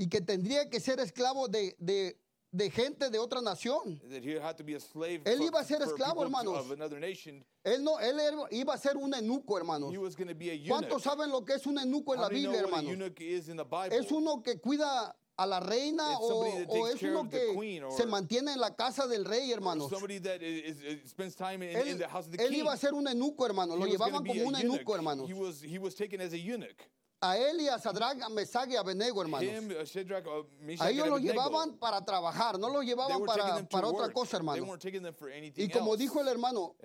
y que tendría que ser esclavo de, de- de gente de otra nación. that he had to be a slave Él iba a ser esclavo, hermanos. Él no, él iba a ser un eunuco, hermanos. ¿Cuántos saben lo que es un eunuco en la Biblia, hermanos? Es uno que cuida a la reina o, o es uno que queen or- se mantiene en la casa del rey, hermanos. Él, iba a ser un eunuco, hermanos. Lo llevaban como un eunuch. eunuco, hermanos. A él y a Sadrach, a Mesach y a Abednego, hermanos. Him, uh, Shadrach, uh, Meshach, A ellos los llevaban para trabajar, no los llevaban para, para otra cosa, hermano. Y como else. dijo el hermano,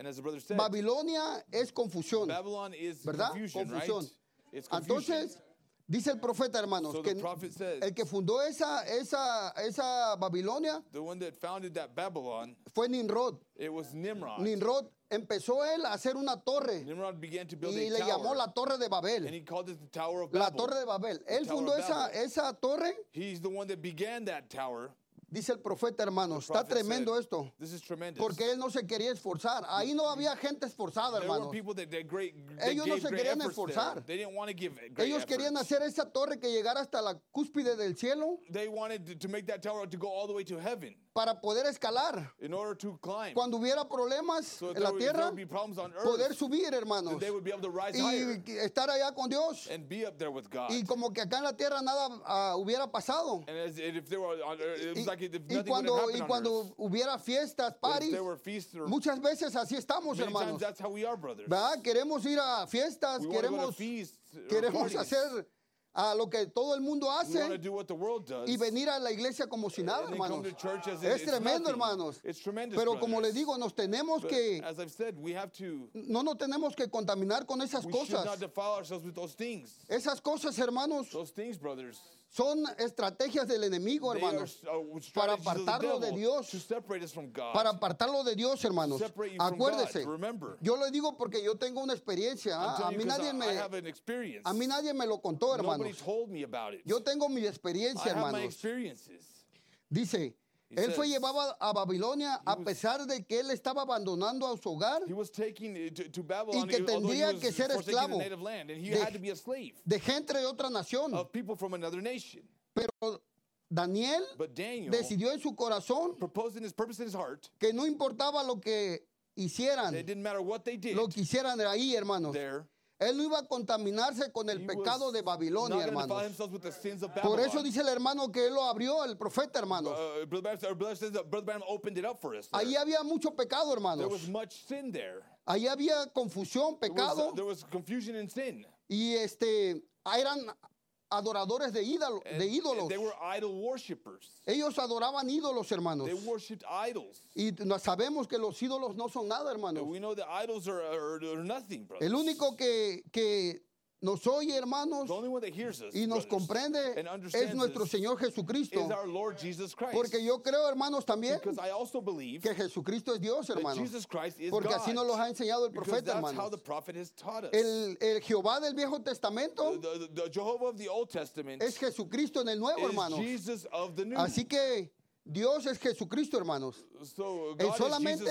said, Babilonia es confusión. Babylon is ¿Verdad? confusion, Confusión. right? Entonces, dice el profeta, hermanos, So que says, el que fundó esa, esa, esa Babilonia that that Babylon, fue Nimrod. it was Nimrod. Nimrod empezó él a hacer una torre y le llamó la Torre de and Babel. he called it the Tower of La. Torre de Babel. Él fundó esa, esa torre, He's the one that began that tower. dice el profeta, hermanos. The Está tremendo esto. Porque él no se quería esforzar. Ahí no había gente esforzada, that Ellos no se querían esforzar. Ellos querían hacer esa torre que llegara hasta la cúspide del cielo Para poder escalar. in order to climb. Cuando hubiera problemas so en la there, tierra, earth. poder subir, hermanos. they would be able to rise Y higher estar allá con Dios. and be up there with God. Y como que acá en la tierra nada ah, hubiera pasado. Y, cuando, y cuando hubiera fiestas, or muchas veces así estamos, many times hermanos. that's how we are. ¿Verdad? Queremos ir a fiestas, We to to queremos, queremos parties. hacer a lo que todo el mundo hace y venir a la iglesia como si nada, hermanos. Es tremendo, hermanos. Pero como les digo, nos tenemos But que, said, to. no nos tenemos que contaminar con esas cosas. Esas cosas, hermanos, Those things, brothers. Son estrategias del enemigo, hermanos. uh, Para apartarlo de Dios. Para apartarlo de Dios, hermanos. Acuérdese. Yo le digo porque yo tengo una experiencia. ¿ah? A mí nadie me, a mí nadie me lo contó, hermanos. Yo tengo mi experiencia, hermanos. Dice, él fue llevado a Babilonia a pesar de que él estaba abandonando a su hogar to Babylon, que tendría que ser esclavo de- had to be a slave de gente de otra nación. of people from another nation. Pero Daniel But Daniel decidió en su corazón que no importaba lo que hicieran, it didn't matter what they did lo que hicieran ahí, hermanos. Él no iba a contaminarse con el pecado de Babilonia, of Por eso dice el hermano que él lo abrió, el profeta, hermanos. Uh. Ahí había mucho pecado, hermanos. Ahí había confusión, There was, pecado. there was confusion and sin. Y este, eran adoradores de, ídolo- And- de and ídolos. They were idol worshippers. Ellos adoraban ídolos, hermanos. They worshipped idols. Y sabemos que los ídolos no son nada, hermanos. we know that idols are, are, are nothing, brothers. El único que, que nos oye, hermanos, y nos comprende es nuestro Señor Jesucristo. Porque yo creo, hermanos, también que Jesucristo es Dios, hermanos. Porque así nos lo ha enseñado el profeta, hermanos. El, el Jehová del Viejo Testamento the, the- the Jehovah of the Old Testament es Jesucristo en el Nuevo, hermanos. Así que Dios es Jesucristo, hermanos. so Él God solamente,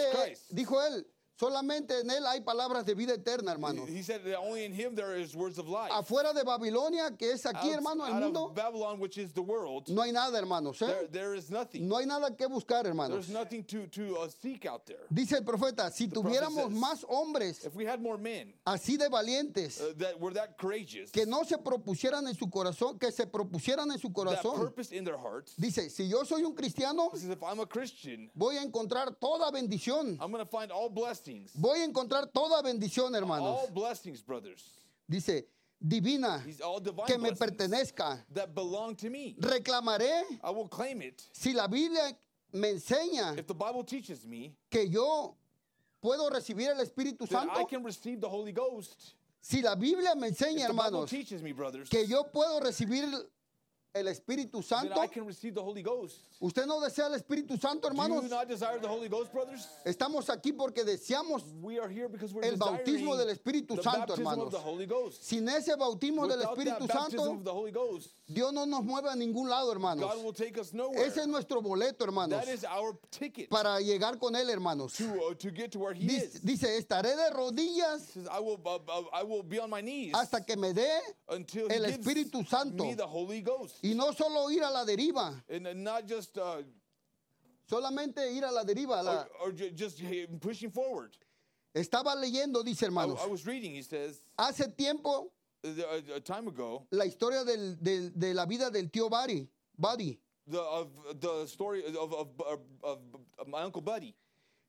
dijo él, solamente en él hay palabras de vida eterna, hermanos. He said that only in him there is words of life. Afuera de Babilonia, que es aquí, Out- hermano, el mundo, Babylon, which is the world, no hay nada, hermanos. ¿eh? there, there is nothing. No hay nada que buscar, hermanos. There's nothing to, to uh, seek out there. Dice el profeta, si tuviéramos says, más hombres If we had more men así de valientes, uh, that were that courageous, que no se propusieran en su corazón, que se propusieran en su that corazón. purpose in their hearts, Dice, si yo soy un cristiano, he says, if I'm a Christian, voy a encontrar toda bendición. I'm going to find all blessings. Voy a encontrar toda bendición, hermanos. All blessings, brothers. Dice, divina, que me pertenezca. that belong to me. Reclamaré I will claim it. si la Biblia me enseña If the Bible teaches me que yo puedo recibir el Espíritu that I Santo. can receive the Holy Ghost, Si la Biblia me enseña, if hermanos, teaches me, brothers, que yo puedo recibir el Espíritu Santo. I can receive the Holy Ghost. ¿Usted no desea el Espíritu Santo, Do hermanos? you not desire the Holy Ghost, brothers? Estamos aquí porque deseamos. We are here because we're El bautismo del Espíritu the Santo, hermanos. of the Holy Ghost. Sin ese bautismo del Espíritu that Santo, of the Holy Ghost, Dios no nos mueve a ningún lado, hermanos. God will take us nowhere. Ese es nuestro boleto, hermanos, That is our ticket para llegar con Él, hermanos. to, uh, to get to where He Dice, is. dice, estaré de rodillas says, I will, uh, uh, I will be on my knees hasta que me dé el Espíritu Santo. me the Holy Ghost. Y no solo ir a la deriva, And uh, not just, uh, solamente ir a la deriva. la- or, or ju- just uh, pushing forward. Estaba leyendo, dice I, hermanos, I was reading, he says, hace tiempo uh, a, a time ago, la historia del- del- de la vida del tío Bari, Buddy. the, of, the story of, of, of, of, of my Uncle Buddy.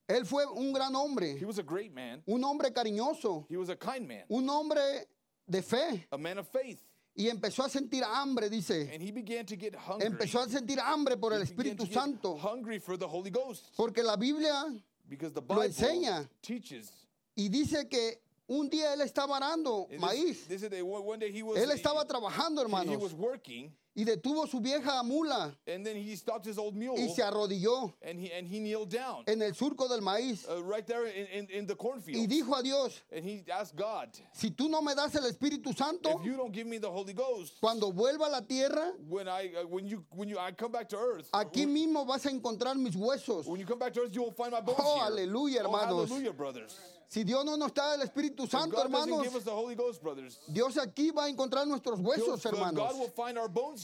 Él fue un gran hombre, He was a great man. un hombre cariñoso, He was a kind man, un hombre de fe. a man of faith. Y empezó a sentir hambre, dice. And he began to get hungry. Empezó a sentir hambre por el He began Espíritu Santo. hungry for the Holy Ghost. Porque la Biblia, Because the Lo enseña. teaches. y dice que un día él estaba arando And maíz. This, one day he was, Él estaba trabajando, he hermanos. was working, Y detuvo su vieja mula and then he stopped his old mule, y se arrodilló and he and he kneeled down en el surco del maíz. uh, right there in, in, in the Y cornfield, dijo a Dios, and he asked God, si tú no me das el Espíritu Santo, if you don't give me the Holy Ghost, cuando vuelva a la tierra, when I uh, when you when you I come back to earth, aquí mismo vas a encontrar mis huesos. when you come back to earth, you will find my bones Oh, aleluya, Oh, hermanos. hallelujah, brothers. Si Dios no nos da el Espíritu Santo, hermanos, Ghost, brothers. Dios aquí va a encontrar nuestros huesos, hermanos.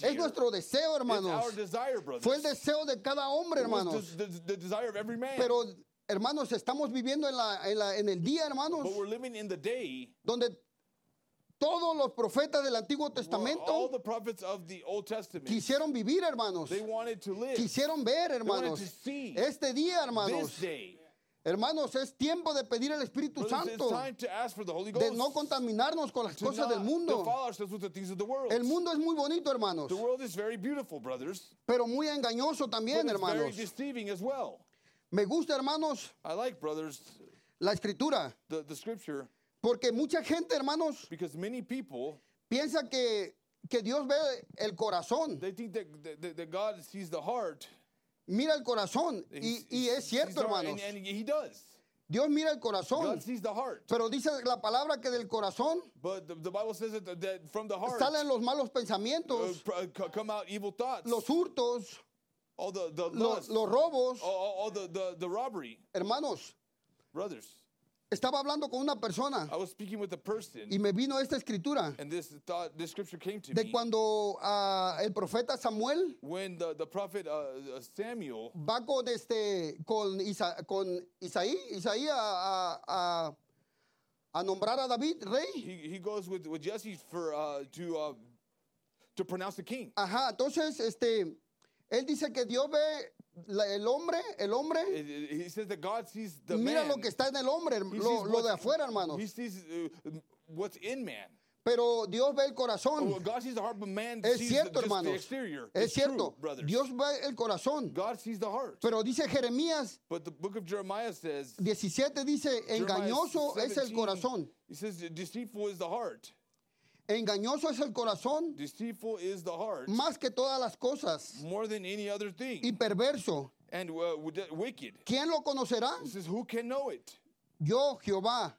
Es nuestro deseo, hermanos. desire. Fue el deseo de cada hombre, hermanos. the, the, the desire of every man. Pero, hermanos, estamos viviendo en, la, en, la- en el día, hermanos, but we're living in the day donde todos los profetas del Antiguo Testamento the prophets of the Old Testament quisieron vivir, hermanos. they wanted to live Quisieron ver, wanted hermanos. to see Este día, this hermanos. day. Hermanos, es tiempo de pedir el Espíritu Santo. De no contaminarnos con las cosas del mundo. El mundo es muy bonito, hermanos. the world is very beautiful, brothers. Pero muy engañoso también, hermanos. Me gusta, hermanos, I like, brothers, la escritura. the, the scripture Porque mucha gente, hermanos, because many people piensa que, que Dios ve el corazón. Mira el corazón. Y, y es cierto, hermanos. Dios mira el corazón. Pero dice la palabra que del corazón But the, the Bible says that, that from the heart salen los malos uh, pensamientos, uh, thoughts, los hurtos, all the, the los, robos. all, all, all the, the, the robbery. Hermanos, Brothers, estaba hablando con una persona I was speaking with a person, y me vino esta escritura and this thought, this scripture came to de me cuando ah, el profeta Samuel when the, the prophet uh, uh, Samuel va con este con, Isa- con Isaí, Isaí a, a- a- nombrar a David rey. he, he goes with, with Jesse for uh, to uh, to pronounce the king. Ajá, entonces este él dice que Dios ve la- el hombre, el hombre, It- it- he says that God sees the mira man. lo que está en el hombre, He lo, sees lo de afuera, hermanos. He sees uh, what's in man. pero Dios ve el corazón. Well, God sees the heart, but man Es sees cierto, the, just the hermanos. exterior. Es It's true, cierto. brothers. Dios ve el corazón. God sees the heart. Pero dice Jeremías But the book of Jeremiah says, 17 dice, Jeremiah engañoso es el 17, corazón. He says, deceitful is the heart. Engañoso es el corazón Deceitful is the heart más que todas las cosas more than any other thing. y perverso. and uh, w- wicked. ¿Quién lo conocerá? He says, who can know it? Yo, Jehová.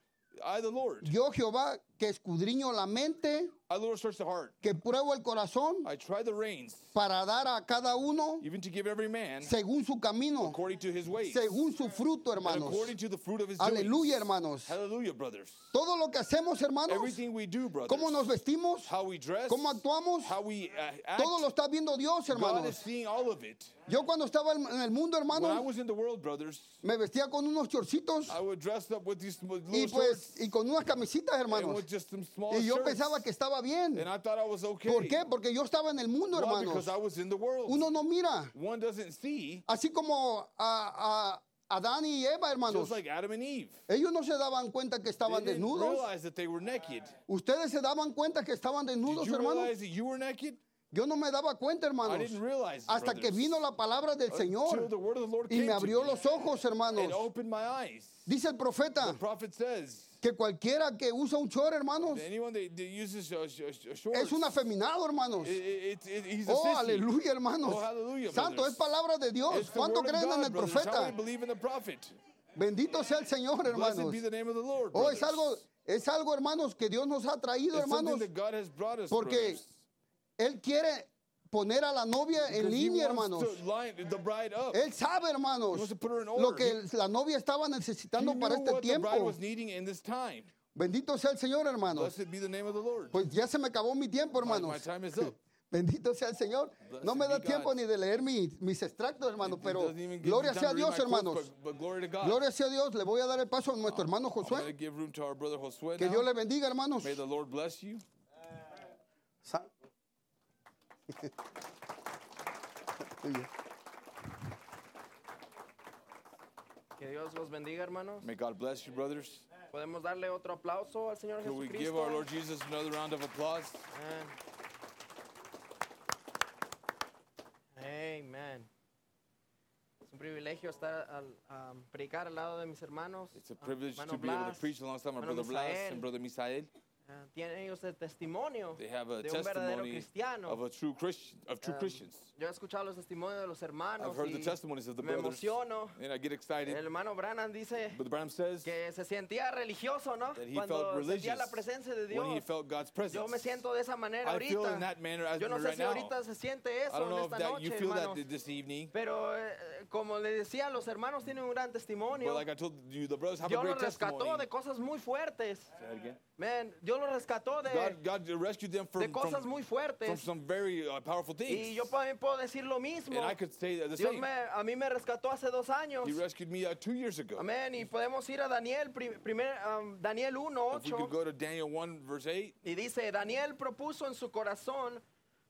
I, the Lord. Yo, Jehová, que escudriño la mente, I, Lord, search the heart. que pruebo el corazón I try the reins, para dar a cada uno even to give every man según su camino, according to his ways. según su fruto, and hermanos. according to the fruit of his Aleluya, hermanos. Hallelujah, brothers. Todo lo que hacemos, hermanos, Everything we do, brothers. cómo nos vestimos, how we dress, cómo actuamos, how we uh, act. todo lo está viendo Dios, God is hermanos. seeing all of it. Yo cuando estaba en el mundo, When I hermanos, was in the world, brothers, me vestía con unos chorcitos I would dress up with these with y pues shorts y con unas camisitas, hermanos. Just some small Y yo shirts. pensaba que estaba bien. and I thought I was okay. ¿Por qué? Porque yo estaba en el mundo, Why? hermanos. Because I was in the world. Uno no mira. One doesn't see, Así como a, a Adán y Eva, hermanos. just like Adam and Eve. Ellos no se daban cuenta que They estaban didn't desnudos. realize that they were naked. Ustedes se daban cuenta que estaban desnudos, you hermanos. realize that you were naked? Yo no me daba cuenta, I hermanos. didn't realize. Hasta que brothers. vino la palabra del Until Señor the word of the Lord y came me to abrió me los ojos, hermanos. and opened my eyes. Dice el profeta The prophet says que cualquiera que usa un short, hermanos, that anyone that, that uses a, a, a shorts, es un afeminado, hermanos. it, it, it, he's a Oh, sissy. aleluya, hermanos. Oh, hallelujah, Santo, brothers. es palabra de Dios. It's the ¿Cuánto word of creen en el brothers. How profeta? we believe in the prophet. Bendito sea el Señor, Blessed hermanos. be the name of the Lord. Oh, es brothers. algo, es algo, hermanos, que Dios nos ha traído, It's something hermanos. that God has brought us, Porque brothers. Él quiere poner a la novia en línea, hermanos. Él sabe, hermanos, lo que la novia estaba necesitando para este tiempo. Bendito sea el Señor, hermanos. Blessed be the name of the Lord. Pues ya se me acabó mi tiempo, hermanos. time is up. Bendito sea el Señor. No me da tiempo ni de leer mi- mis extractos, hermanos, It pero gloria sea a Dios, hermanos. But, but glory to God. Gloria sea a Dios. Le voy a dar el paso a nuestro hermano I'm going Josué. Que. Dios le bendiga, hermanos. May the Lord bless you. Sa- Aleluya. Que Dios los bendiga, hermanos. May God bless you, brothers. Podemos darle otro aplauso al Señor Could we give our Jesucristo. Lord Jesus another round of applause? Amen. Es un privilegio estar al predicar al lado de mis hermanos. It's a privilege hermano to be able to Blas. preach alongside my hermano brother Blas Misael. and brother Misael. Ah, tienen ellos el testimonio They have a de un verdadero testimony cristiano. of a true Christian, of true Um, Christians. Yo he escuchado los testimonios de los hermanos I've heard the y testimonies of the me brothers, emociono. and I get excited. El hermano Branham dice But Branham says que se sentía religioso, ¿no? that he Cuando felt sentía religious la presencia de when he Dios. felt God's. Yo me siento de esa manera I feel in ahorita. that manner as Yo no sé right si now. ahorita se siente I eso don't know en if esta that noche, you feel hermanos. that this evening. Pero eh, como le decía, los hermanos tienen un gran But testimonio. like I told you, the brothers have a Dios great los rescató testimony. de cosas muy fuertes. Say that again. Man, Dios los rescató de, God, God rescued them de from, cosas from, muy from fuertes. some very uh, powerful Y things. yo también puedo decir lo mismo. And I could say the Dios same. me, a mí me rescató hace dos años. He rescued me uh, two years ago. Amén. Y podemos ir a Daniel, pri- primer, um, Daniel 1, If we 8. could go to Daniel 1, verse 8. Y dice, Daniel propuso en su corazón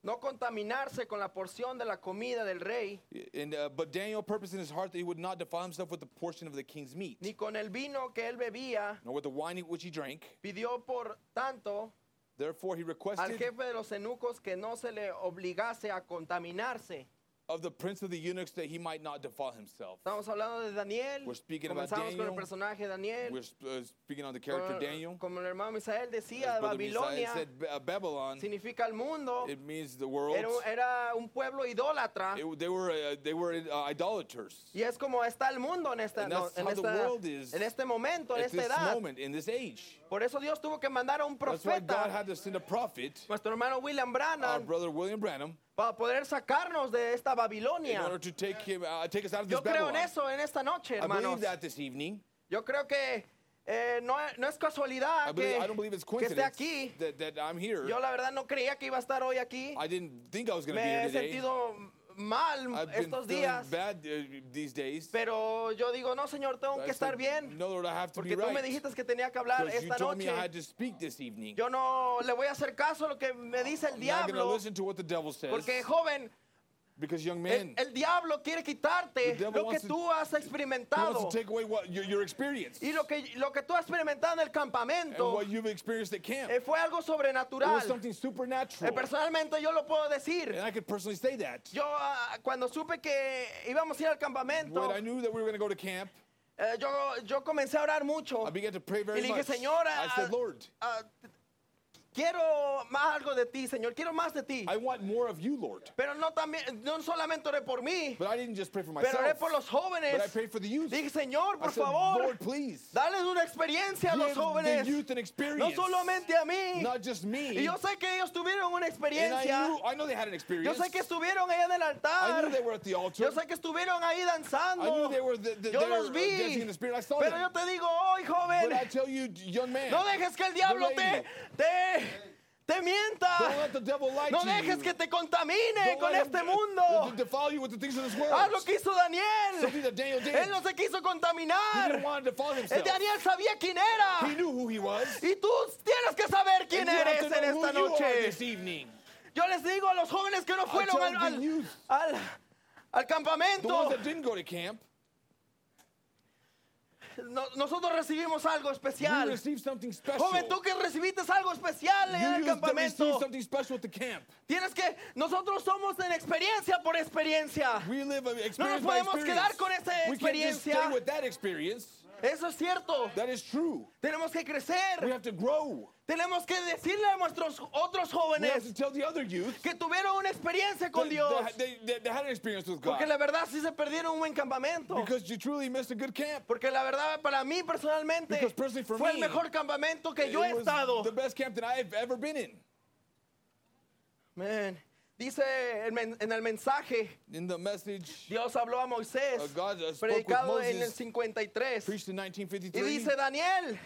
no contaminarse con la porción de la comida del rey, And, uh, but Daniel purposed in his heart that he would not defile himself with the portion of the king's meat, ni con el vino que él bebía. nor with the wine which he drank. Pidió por tanto Therefore, he al requested jefe de los eunucos que no se le obligase a contaminarse. Of the prince of the eunuchs that he might not defile himself. Estamos hablando de Daniel. We're speaking about Comenzamos con el Daniel. personaje Daniel. We're uh, speaking on the character Como, Daniel. como el hermano Misael decía, Brother Misael said, uh, Babylon, significa el mundo. it means the world. Era, era un pueblo idólatra. It- they were uh, they were uh, idolaters. Y es como está el mundo en, esta, And no, that's en, how the esta- world is en este momento, en esta this edad. moment, in this age. Por eso Dios tuvo que mandar a un That's why God profeta, had to send a prophet, nuestro hermano William our Branham, brother William Branham, para poder sacarnos de esta in Babilonia. order to take him, uh, take us out of this Yo creo en Babylon. eso en esta noche, I hermanos. believe that this evening. Yo creo que eh, no, no es casualidad I, believe, que, I don't believe it's que esté coincidence aquí. that, that I'm here. Yo la verdad no creía que iba a estar hoy aquí. I didn't think I was going to be Me here he today. sentido mal I've estos días. bad uh, these days. Pero yo digo, no, Señor, tengo I que estar bien. No, Lord, I have to Porque be tú me right. dijiste que tenía que hablar esta me noche. had to speak this evening. Yo no le voy a hacer caso a lo que me dice el I'm to diablo. to what the devil says. Porque, joven, Because young El, man el diablo quiere quitarte lo que wants to- tú has experimentado to take away what your, your y lo que, lo que tú has experimentado en el campamento what you've experienced at camp. eh, fue algo sobrenatural. was something Eh, personalmente yo lo puedo decir. And I could personally say that. Yo ah, cuando supe que íbamos a ir al campamento, When I knew that we were going to go to camp, eh, yo, yo comencé a orar mucho. I began to pray Y very le dije. Señor, ah, said, Lord, ah, quiero más algo de ti, Señor, quiero más de ti. I want more of you, Lord. Pero no, también, no solamente oré por mí, But I didn't just pray for pero oré myself, por los jóvenes. but I prayed for the youth. Dije, Señor, I por said, favor, Lord, please, dales una experiencia a los give the jóvenes. youth an No solamente a mí. Not just me. Y yo sé que ellos tuvieron una and I, experiencia. knew, I know they had an Yo experience. sé que estuvieron ahí en el I altar. knew they were at the altar. Yo sé que estuvieron ahí I danzando. knew they were the, the, Yo los were vi. in the spirit. I saw Pero yo them. te digo hoy, joven, But I tell you, young man, no dejes que el diablo te, lady. Te, mienta. No dejes que te contamine con este him, mundo. uh. Haz lo que hizo Daniel. Él no se quiso contaminar. El himself. Daniel sabía quién era. Y tú tienes que saber quién eres en esta noche. Yo les digo a los jóvenes que no fueron al, al, al- al campamento. that didn't go to camp, No- nosotros recibimos algo especial. Joven, tú que recibiste algo especial en el campamento. camp. Tienes que, nosotros somos en experiencia por experiencia. We live a No nos podemos quedar con esa experiencia. Eso es cierto. That is true. Tenemos que We crecer. have to grow. Tenemos que decirle a nuestros otros We have to jóvenes tell the other youth que tuvieron una experiencia con that- Dios. that they, had an experience with God. Porque la verdad sí se perdieron un buen campamento. Because you truly missed a good camp. Porque la verdad para mí personalmente Because personally for fue el me, mejor campamento que yo he it was estado. the best camp that I've ever been in. Man, dice en el mensaje, In the message Dios habló a Moisés, Uh, God, uh, predicado en el Moses, 53. preached in Y 1953, dice Daniel,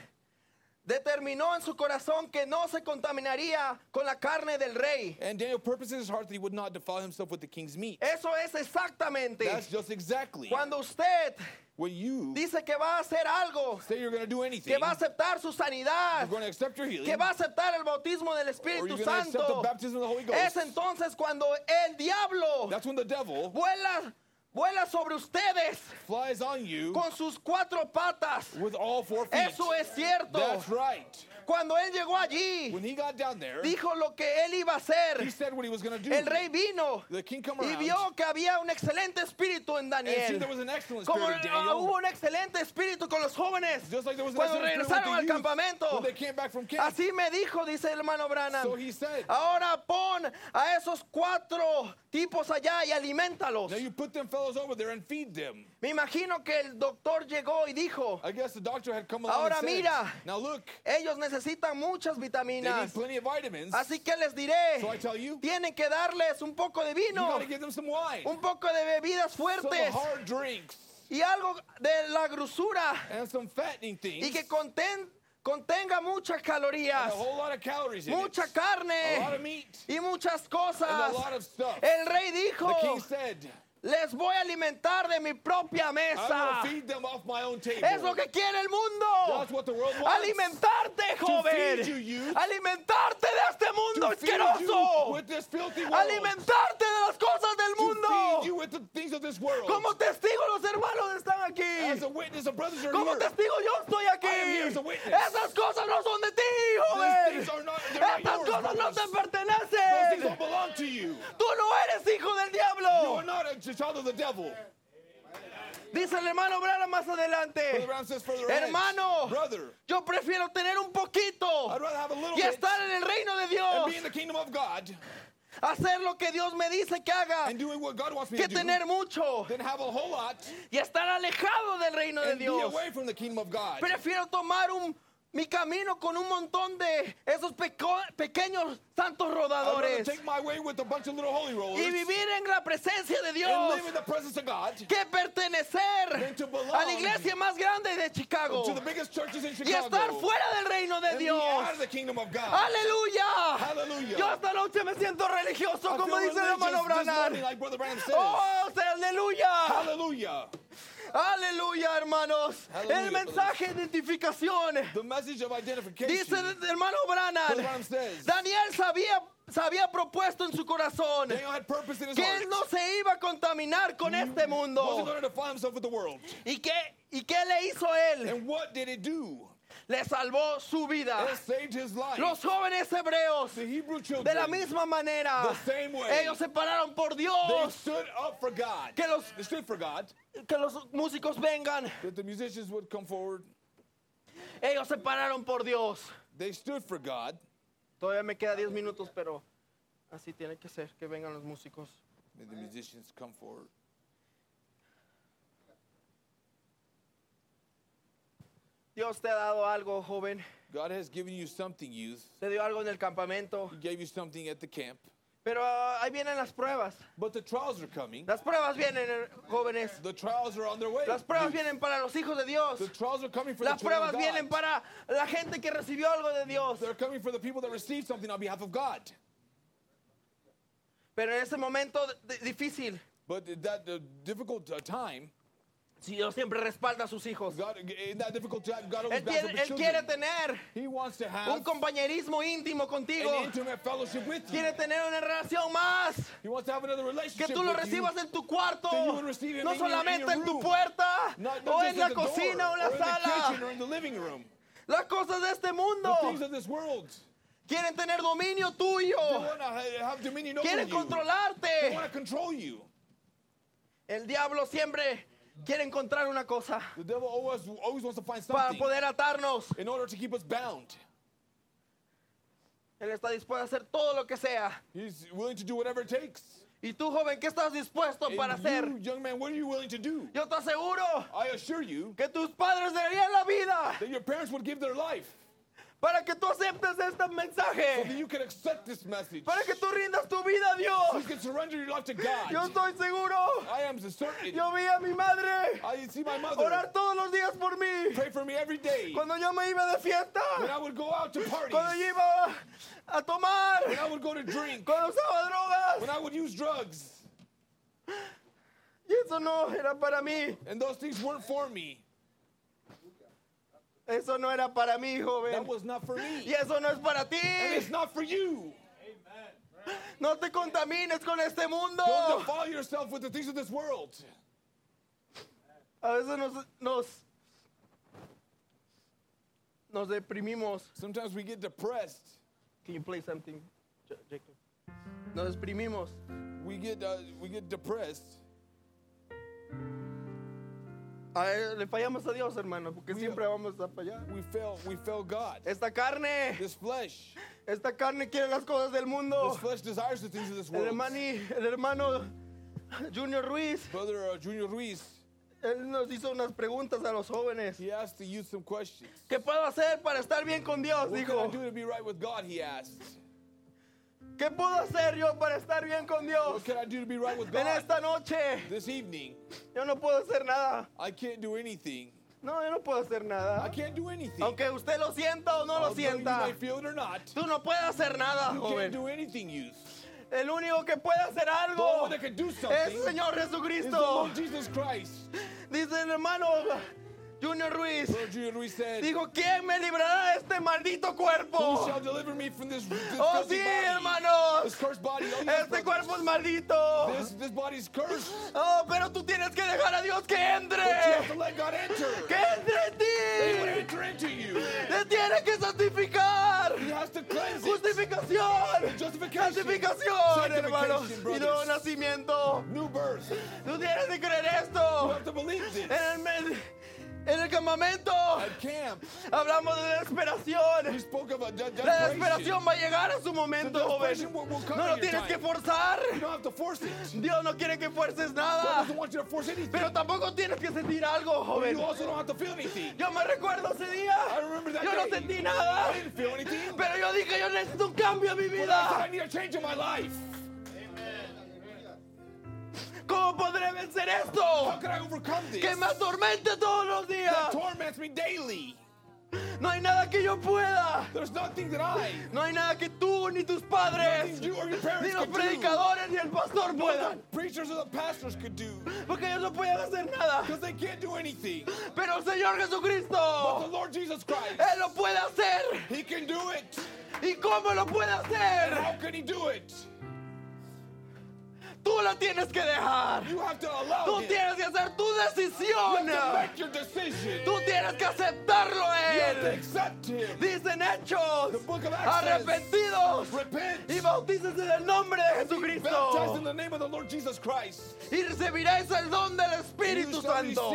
determinó en su corazón que no se contaminaría con la carne del rey. and Daniel purposed in his heart that he would not defile himself with the king's meat. Eso es exactamente That's just exactly cuando usted when you dice que va a hacer algo, say you're going to do anything. que va a aceptar su sanidad, You're going to accept your healing. que va a aceptar el bautismo del Espíritu you're going to accept the Santo. baptism of the Holy Ghost. Es entonces cuando el diablo That's when the devil vuela, vuela sobre ustedes flies on you con sus cuatro patas. with all four feet. Eso es cierto. That's right. Cuando él llegó allí, When he got down there, dijo lo que él iba a he hacer. said what he was going to do. El rey vino the king come y vio que había un excelente espíritu en Daniel. there was an excellent Como spirit in ah, Daniel. hubo un excelente espíritu con los jóvenes Just like there was an cuando regresaron al campamento. Así me dijo, dice el hermano Branham. So he said, Ahora pon a esos cuatro tipos allá y alimentalos. now you put them fellows over there and feed them. Me imagino que el doctor llegó y dijo, I guess the doctor had come along Ahora and said, mira. now look, ellos necesitan muchas they need vitaminas. plenty of vitamins. Así que les diré, So I tell you, tienen que darles un poco de you vino, got to give them some wine, un poco de bebidas some fuertes hard drinks, y algo de la grosura and some fattening things, y que conten- contenga muchas and calorías, a whole lot of calories in mucha a lot carne of meat, y muchas and cosas. a lot of stuff. El rey The dijo, king said, les voy a alimentar de mi propia mesa. going to feed them off my own table. Es lo que quiere el mundo. That's what the world wants. Alimentarte, joven. feed you. Alimentarte de este mundo asqueroso. with this filthy world. Alimentarte de las cosas del to mundo. feed you with the things of this world. Como testigo los hermanos están As aquí. a witness, the brothers are Como testigo yo estoy I am here aquí. as a witness. Esas cosas no son de ti, These joven. things are not, Estas yours, cosas no brothers. te Those things pertenecen. don't belong to you. Tú no eres hijo del You are diablo. not a the devil. Dice el hermano Branham más adelante. Hermano, brother, yo prefiero tener un poquito y estar en el reino de Dios. Hacer lo que Dios me dice que haga que to do tener mucho lot y estar alejado del reino de Dios. Prefiero tomar un, mi camino con un montón de esos pequeños santos rodadores y vivir en la presencia de Dios God que pertenecer a la iglesia más grande de Chicago in y Chicago estar fuera del reino de Dios. Aleluya. Hallelujah. Yo esta noche me siento religioso, I como dice el hermano Branham. like. Oh, aleluya. Hallelujah. Aleluya, hermanos. El mensaje de identificación. Dice el hermano Branham. Daniel sabía se había propuesto en su corazón que él no se iba a contaminar con este mundo. ¿Y qué, ¿Y qué le hizo él? Le salvó su vida. Los jóvenes hebreos, children, de la misma manera, way. ellos se pararon por Dios. Que los, que los músicos vengan. Ellos se pararon por Dios. They stood for God. Todavía me queda 10 minutos, pero así tiene que ser, que vengan los músicos. May the musicians come forward. Dios te ha dado algo, joven. God has given you something, youth. Te dio algo en el campamento. He gave you something at the camp. Pero ah, ahí vienen las pruebas. But the trials are coming. Las pruebas vienen, eh, jóvenes. The trials are on their way. Las pruebas vienen para los hijos de Dios. The trials are coming for Las the pruebas vienen para la gente que recibió algo de Dios. They're coming for the people that received something on behalf of God. Pero en ese momento difícil, But that uh, difficult uh, time, si Dios siempre respalda a sus hijos. God, in that difficult time, God always Él, tiene- quiere tener He wants to un compañerismo íntimo contigo. an intimate fellowship with you. Quiere tener una relación más. He wants to have another Que tú lo you. recibas en tu cuarto. you No solamente en tu puerta. Not, O en la door, cocina o en la sala. Las cosas de este mundo. Quieren tener dominio tuyo. Quieren controlarte. El diablo siempre quiere encontrar una cosa The devil always, always wants to find para something poder atarnos. in order to keep us bound. Él está dispuesto a hacer todo lo que sea. He's willing to do whatever it takes. ¿Y tú, joven, qué estás dispuesto para hacer? you, young man, what are you willing to do? Yo te aseguro I assure you que tus padres darían la vida that your parents would give their life para que tú aceptes este so that mensaje. you can accept this message. Para que tú rindas tu vida a You Dios. can surrender your life to God. Yo estoy seguro. I am certain. Yo vi a mi madre I see my mother orar todos los días por mí. pray for me every day. Cuando yo me iba de When fiesta. I would go out to parties. Cuando yo iba a tomar. When I would go to drink. Cuando usaba drogas. When I would use drugs. Y eso no era para mí. And those things weren't for me. Eso no era para mí, That joven. was not for me. Y eso no es para ti. And it's not for you. No te contamines con este mundo. Don't defile yourself with the things of this world. A veces nos, nos, nos deprimimos. Sometimes we get depressed. Can you play something, Ja- Jacob? Nos deprimimos. We get uh, we get depressed. Le fallamos a Dios, hermano, porque siempre vamos a fallar. We fail we fail God. Esta carne, This flesh, esta carne quiere las cosas del mundo. this flesh desires the things of this El world. hermano, el hermano Junior Ruiz, Brother uh, Junior Ruiz, él nos hizo unas preguntas a los jóvenes. he asked the youth some questions. ¿Qué puedo hacer para estar bien con Dios? What can I Dijo. do to be right with God? He asked. ¿Qué puedo hacer yo para estar bien con Dios? What can I do to be right with En God? esta noche This evening, yo no puedo hacer nada. I can't do anything. No, yo no puedo hacer I nada. can't do anything. Aunque usted lo sienta o no lo Although you sienta, feel it or not, tú no puedes hacer nada, you can't joven. do anything, youth. El único que puede hacer The algo one that can do es something el Señor is the Jesucristo. Lord Jesus Christ. Dice el hermano Junior Ruiz. Brother Junior Ruiz said, Dijo, ¿quién me librará de este maldito Who cuerpo? shall deliver me from this, this Oh, sí, body? hermanos. This cursed body. Oh, yes, Este brothers. cuerpo es maldito. This, this body's cursed. Oh, pero tú tienes que dejar a Dios que entre. But you have to let God enter. Que entre en He will ti. enter into you. Te tiene que santificar. He has to cleanse it. Justificación. Justification. Santificación, hermanos. Y nuevo nacimiento. New birth. Tú tienes que creer You esto. have to believe this. En el, med- en el campamento camp, hablamos de spoke La desperation. desesperación va a llegar a su momento, joven. will- will No lo tienes que forzar. Force. Dios no quiere que fuerces nada. force. Pero tampoco tienes que sentir algo, joven. Yo me recuerdo ese día. Yo no sentí nada. Pero yo dije, yo necesito un cambio en mi vida. ¿Cómo podré vencer How esto? Que me atormente todos los días. torments me daily. No hay nada que yo pueda. I, No hay nada que tú ni tus padres, you or your ni los could do. predicadores, ni el pastor None puedan. Porque ellos no pueden hacer nada. Because they can't do anything. Pero el Señor Jesucristo, Lord Jesus Christ, Él lo puede hacer. He can do it. ¿Y cómo lo puede hacer? Tú lo tienes que dejar. You have to allow Tú tienes que hacer tu decisión. have to make your decision. Tú tienes que aceptarlo a Él. Dicen hechos. The book of Acts says, Arrepentidos. Repent. Y bautícense en el nombre de Jesucristo. the name of the Lord Jesus Christ. Y recibiréis el don del Espíritu Santo.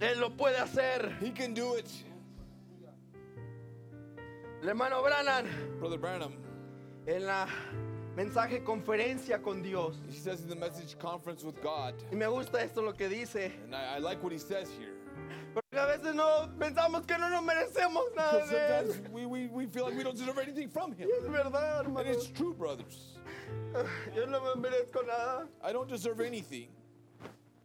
Él lo puede hacer. He can do it. El hermano Branham Brother Branham, en la mensaje conferencia con Dios. he says in the message conference with God, Y me gusta esto lo que dice. and I, I like what he says here. Porque a veces no pensamos que no nos merecemos nada de Él. we, we, we feel like we don't deserve anything from him. Es verdad, And it's true, brothers. Yo no me merezco nada. I don't deserve anything.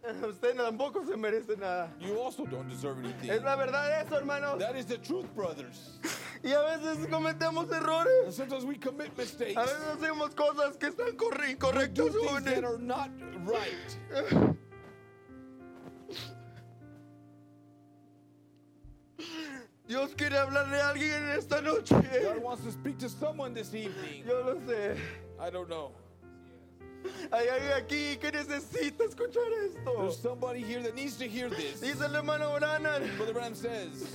Usted tampoco se merece nada. You also don't deserve anything. Es la verdad eso, hermano. That is the truth, brothers. Y a veces cometemos And errores. sometimes we commit mistakes. A veces hacemos cosas que están incorrectas. things según that Él. are not right. Dios quiere hablarle a alguien en esta noche. God wants to speak to someone this evening. Yo lo sé. I don't know. Hay alguien aquí que necesita escuchar esto. There's somebody here that needs to hear this. Dice el hermano Branham. Brother Branham says,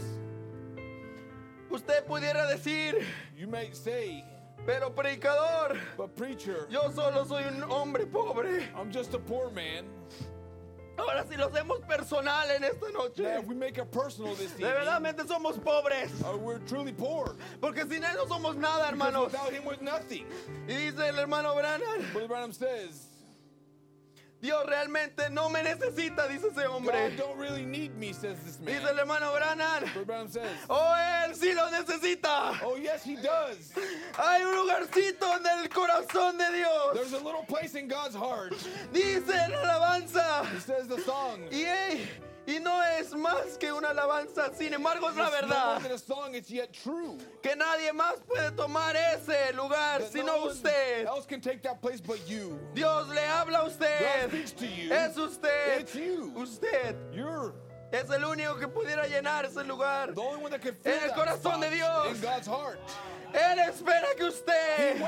Usted pudiera decir, you may say, pero predicador, but preacher, yo solo soy un hombre pobre. I'm just a poor man. Ahora si lo hacemos personal en esta noche. We make it personal this De verdadmente somos pobres. uh, we're truly poor. Porque sin él no somos nada, Because hermanos. without him, we're nothing. Y dice el hermano Branham, Brother Branham says, Dios realmente no me necesita, dice ese God hombre. don't really need me, says this man. Dice el hermano Branham, Brother Branham says, oh, él sí lo necesita. oh yes, he does. Hay un lugarcito en el corazón de Dios. There's a little place in God's heart. Dice la alabanza. He says the song. Y, ey, y no es más que una alabanza, sin embargo es la verdad. Que nadie más puede tomar ese lugar sino usted. Dios le habla a usted. Es usted. Usted es el único que pudiera llenar ese lugar. En el corazón de Dios. Él espera que usted.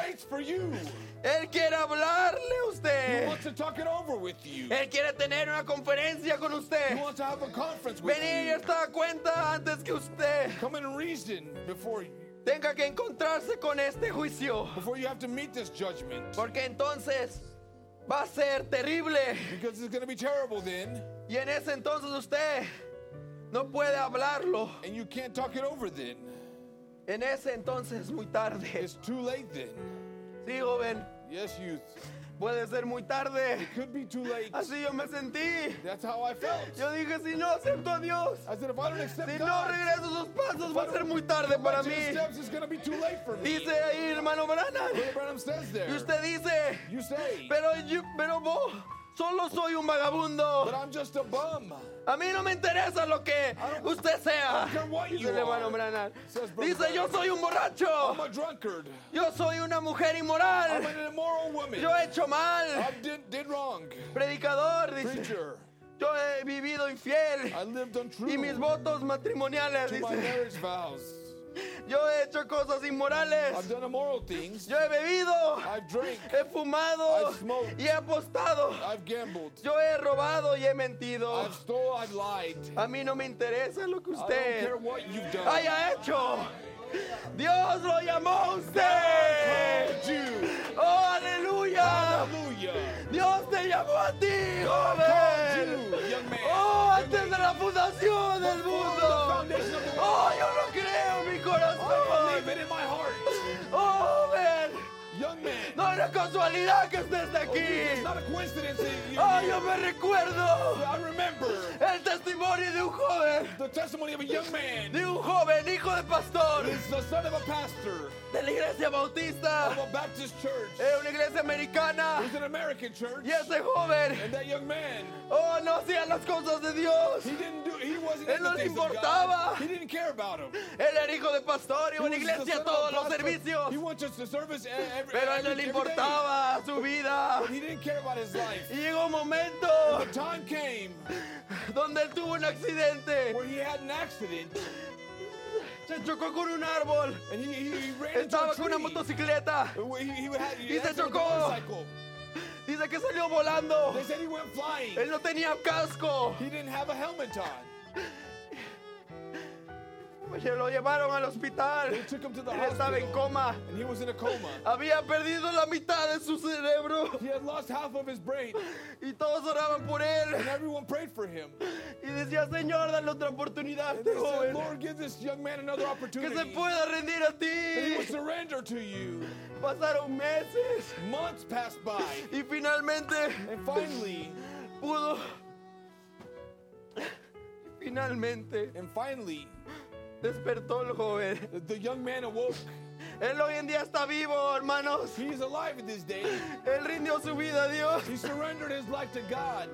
Él quiere hablarle a He usted. wants to talk it over with you. Él quiere tener una conferencia con He usted. wants to have a conference with Venir you. estar cuenta antes que usted Come and reason before you, tenga que encontrarse con este juicio. before you have to meet this judgment. Porque entonces va a ser terrible. Because it's going to be terrible then, Y en ese entonces usted no puede hablarlo. and you can't talk it over then. En ese entonces es muy tarde. It's too late then. Sí, joven, Yes, youth. puede ser muy tarde. It could be too late. Así yo me sentí. That's how I felt. Yo dije, si no acepto a Dios, I said, if I don't accept si no God, regreso sus pasos, va a ser muy tarde para mí. steps, it's going to be too late for me. Dice ahí, hermano Branham. Brother Branham says there. Y usted dice, You say, pero yo, pero vos, solo soy un vagabundo. but I'm just a bum. A mí no me interesa lo que usted sea. Dice el hermano Brother Dice, yo soy un borracho. I'm a drunkard. Yo soy una mujer I'm inmoral. an immoral woman. Yo he hecho mal. I did, did wrong. Predicador, dice. Preacher, Yo he vivido infiel. I lived untrue Y mis votos matrimoniales, dice. Yo he hecho cosas inmorales. I've done immoral things. Yo he bebido. I've drank. He fumado. I've smoked. Y he apostado. I've gambled. Yo he robado y he mentido. I've stole. I've lied. A mí no me interesa lo que I don't care usted what you've done. haya hecho. Dios lo llamó a usted. Oh, aleluya. Dios te llamó a ti, joven. Oh, antes de la fundación del mundo. Oh, yo lo creo en mi I corazón. Oh, joven. No es casualidad que estés It's aquí. not a coincidence that you Oh, yo me recuerdo I remember el testimonio de un joven, the testimony of a young man. de un joven hijo de pastor He's the son of a pastor de la iglesia bautista, en una iglesia americana. It was an American church. Y ese joven, oh, no hacía las cosas de Dios. he didn't do, he wasn't Él no le importaba. God. He didn't care about him. Él era hijo de pastor, He iba a la was the iglesia todos los servicios. Pero a él no le importaba su vida. But he didn't care about his life. Y llegó un momento The time came donde él tuvo un accidente. where he had an accident. Se chocó con un árbol. Estaba con una motocicleta. Y se chocó. Dice que salió volando. They said he went flying. Él no tenía casco. He didn't have a helmet on. Se lo llevaron al hospital. They took him to the Él estaba en coma. And he was in a coma. Había perdido la mitad de su cerebro. He had lost half of his brain. Y todos oraban por él. And everyone prayed for him. Y decía, Señor, dale otra oportunidad And they said, joven. Lord, give this young man another Que opportunity. se pueda rendir a That he ti. would surrender to you. Pasaron meses. Months passed by. Y finalmente And finally, pudo. Finalmente and finally, despertó el joven. the, young man awoke. Él hoy en día está vivo, hermanos. He's alive in this day. Él rindió su vida a Dios. He surrendered his life to God.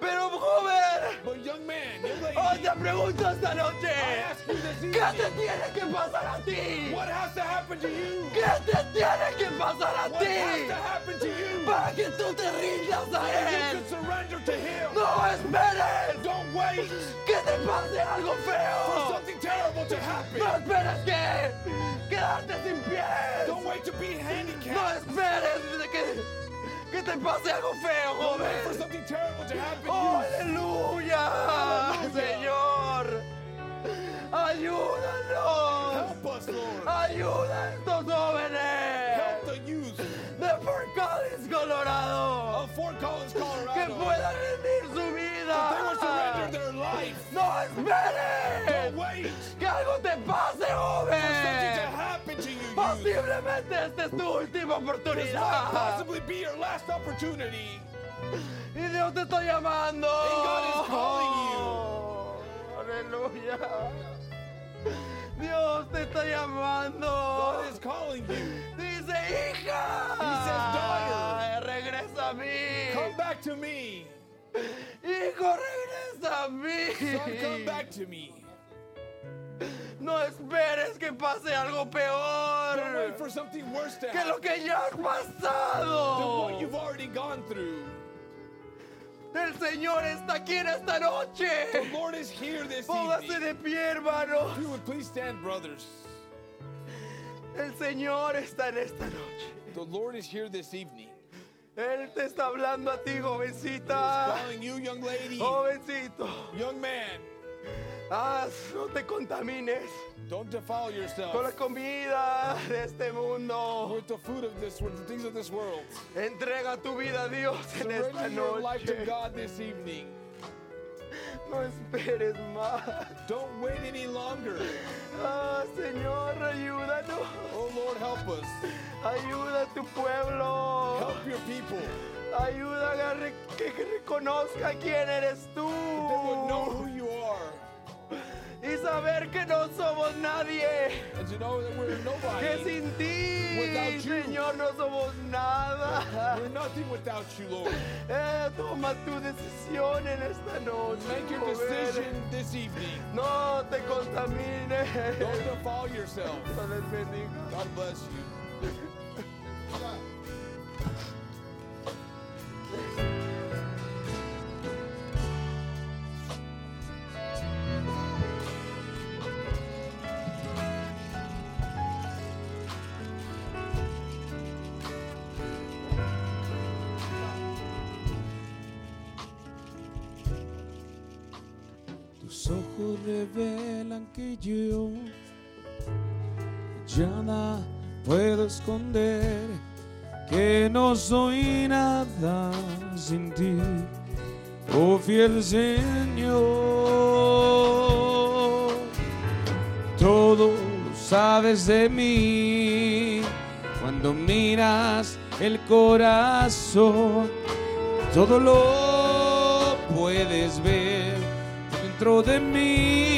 Pero joven, But young man, young lady, hoy oh, te pregunto esta I noche. ask you this ¿Qué te tiene que pasar a ti? what has to happen to you? ¿Qué te tiene que pasar a What has ti? to happen to you? Para que tú te rindas a You Él. can surrender to Him. No esperes Don't wait que te pase algo for feo. something terrible to happen. No esperes que quedarte sin pies. Don't wait to be No handicapped. esperes de que, que te pase algo feo, joven. something terrible to happen to Oh, aleluya, Señor. Ayúdanos. Help us, Lord. Ayuda a estos jóvenes Help the youth de Fort Collins, Colorado. Que puedan rendir su vida. No esperes algo te pase, joven. Posiblemente esta es tu última oportunidad. possibly be your last opportunity. Y Dios te está llamando. And God is calling Aleluya. Dios te está llamando. God is calling you. Dice, hija. He says, "Daughter." Regresa a mí. Come back to me. Hijo, regresa a mí. Son, come back to me. No esperes que pase algo peor que lo que ya has pasado. El Señor está aquí en esta noche. The Lord is here this Póngase evening. de pie, hermano. El Señor está en esta noche. The Lord is here this evening. Él te está hablando a ti, jovencita. Calling you, young lady, Jovencito. young man. Ah, no te contamines Don't defile yourself con la comida de este mundo. with the food of this, with the things of this world. Entrega tu vida a Dios en esta your life to noche. God this evening. No esperes más. Don't wait any longer. Ah, Señor, ayúdanos. Oh Lord, help us. Ayuda a tu pueblo. Help your people. Ayuda a que, reconozca quién eres tú. They know who you are. Saber que no somos nadie. And to know that we're Que nobody. sin ti, Without you. Señor, no somos nada. We're nothing without you, Lord. Eh, toma tu decisión en esta noche. Make your decision this evening. No te contamines. Don't defile yourself. Dios les bendiga. God bless you. revelan que yo ya nada puedo esconder, que no soy nada sin ti, oh fiel Señor. Todo sabes de mí cuando miras el corazón, todo lo puedes ver dentro de mí.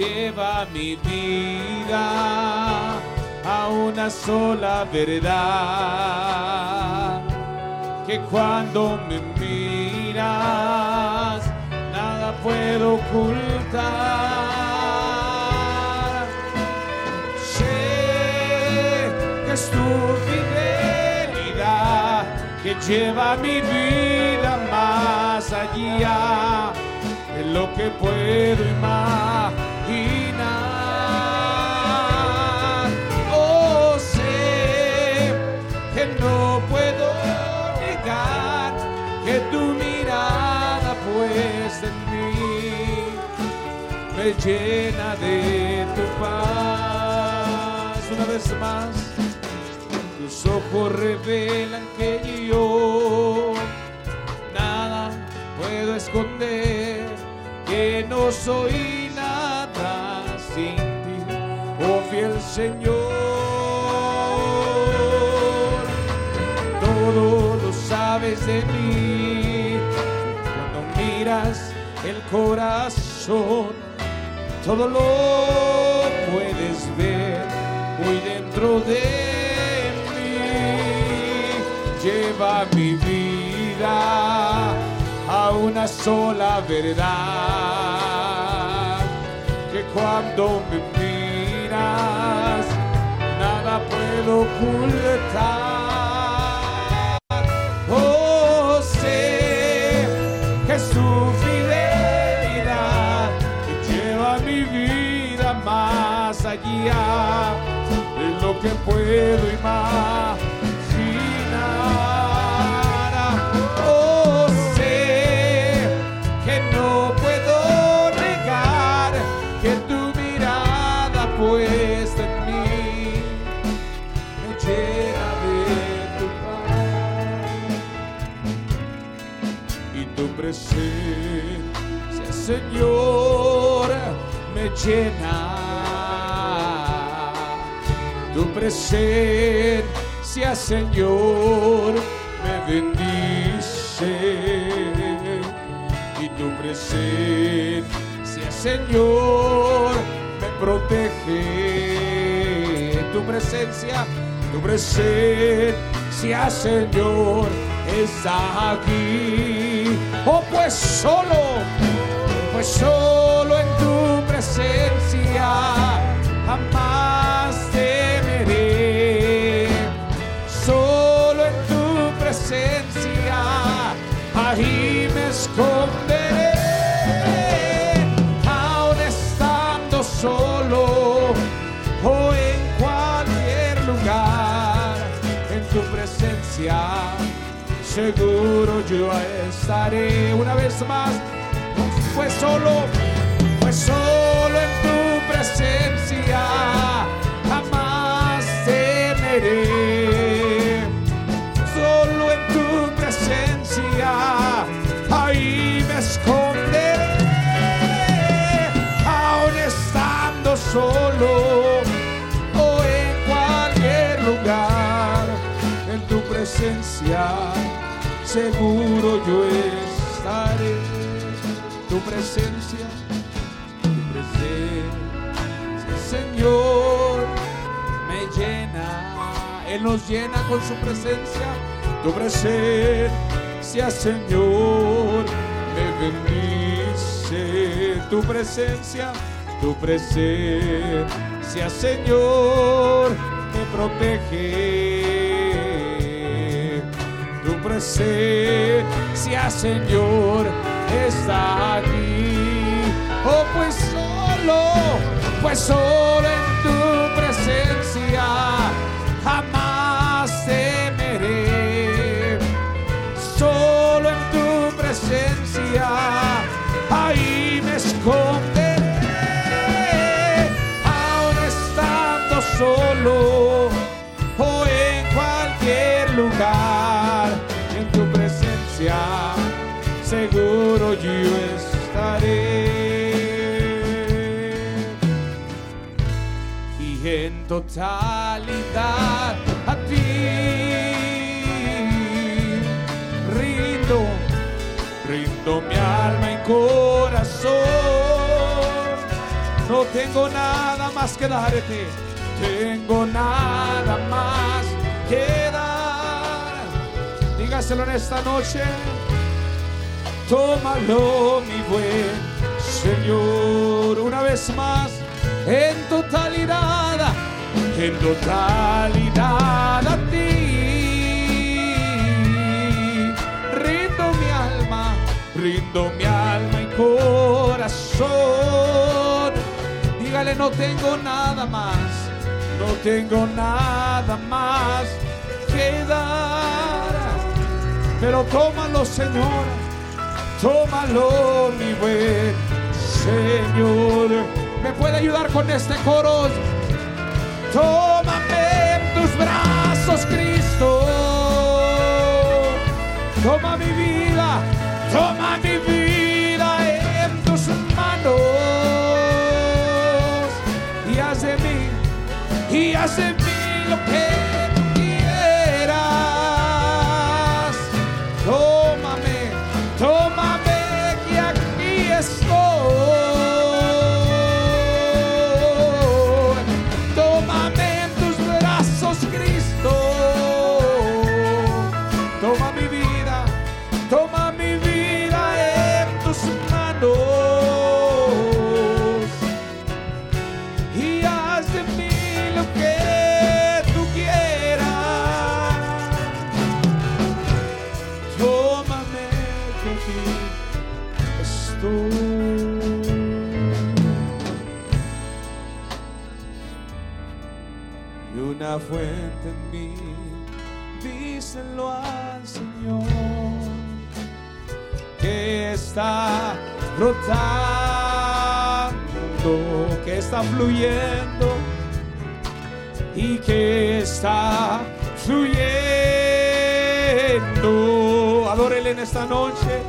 Lleva mi vida a una sola verdad. Que cuando me miras, nada puedo ocultar. Sé que es tu fidelidad que lleva mi vida más allá de lo que puedo imaginar. Me llena de tu paz. Una vez más, tus ojos revelan que yo nada puedo esconder, que no soy nada sin ti, oh fiel Señor. Todo lo sabes de mí, cuando miras el corazón, todo lo puedes ver muy dentro de mí. Lleva mi vida a una sola verdad, que cuando me miras, nada puedo ocultar. Allá de lo que puedo imaginar. Oh, sé que no puedo negar que tu mirada puesta en mí me llena de tu paz y tu presencia, Señor, me llena. Presencia, Señor, me bendice. Y tu presencia, Señor, me protege. Tu presencia, tu presencia, Señor, está aquí. Oh, pues solo, pues solo en tu presencia jamás esconderé. Aún estando solo o en cualquier lugar, en tu presencia seguro yo estaré una vez más. Pues solo, seguro yo estaré. Tu presencia, tu presencia, Señor, me llena. Él nos llena con su presencia. Tu presencia, Señor, me bendice. Tu presencia, tu presencia, Señor, me protege. Presencia, Señor, está aquí. Oh, pues solo, pues solo en tu presencia totalidad a ti rindo, rindo mi alma y corazón. No tengo nada más que darte, tengo nada más que dar. Dígaselo en esta noche. Tómalo, mi buen Señor, una vez más, en totalidad, en totalidad a ti. Rindo mi alma, rindo mi alma y corazón. Dígale, no tengo nada más, no tengo nada más que dar. Pero tómalo, Señor, tómalo, mi buen Señor. ¿Me puede ayudar con este coro? Tómame en tus brazos, Cristo. Toma mi vida, toma mi vida en tus manos. Y haz de mí, y haz de mí lo que brotando, que está fluyendo y que está fluyendo. Adórele en esta noche,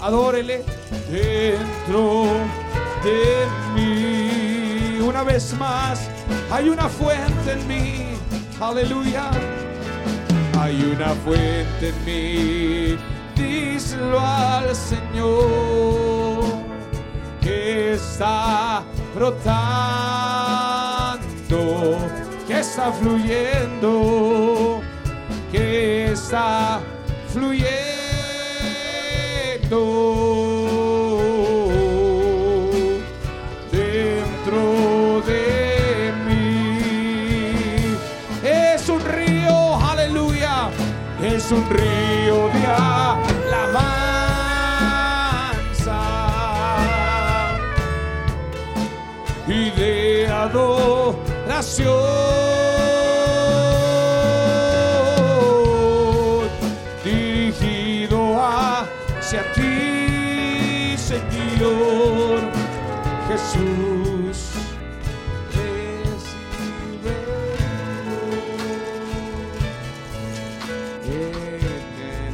adórele dentro de mí. Una vez más, hay una fuente en mí, aleluya. Hay una fuente en mí, díselo al Señor, está brotando, que está fluyendo, que está fluyendo dentro de mí. Es un río, adoración dirigido hacia ti, Señor Jesús.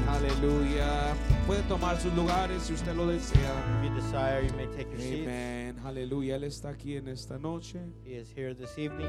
Aleluya. Puede tomar sus lugares si usted lo desea. If you desire, you may take your seats. Aleluya. Él está aquí en esta noche. He is here this evening.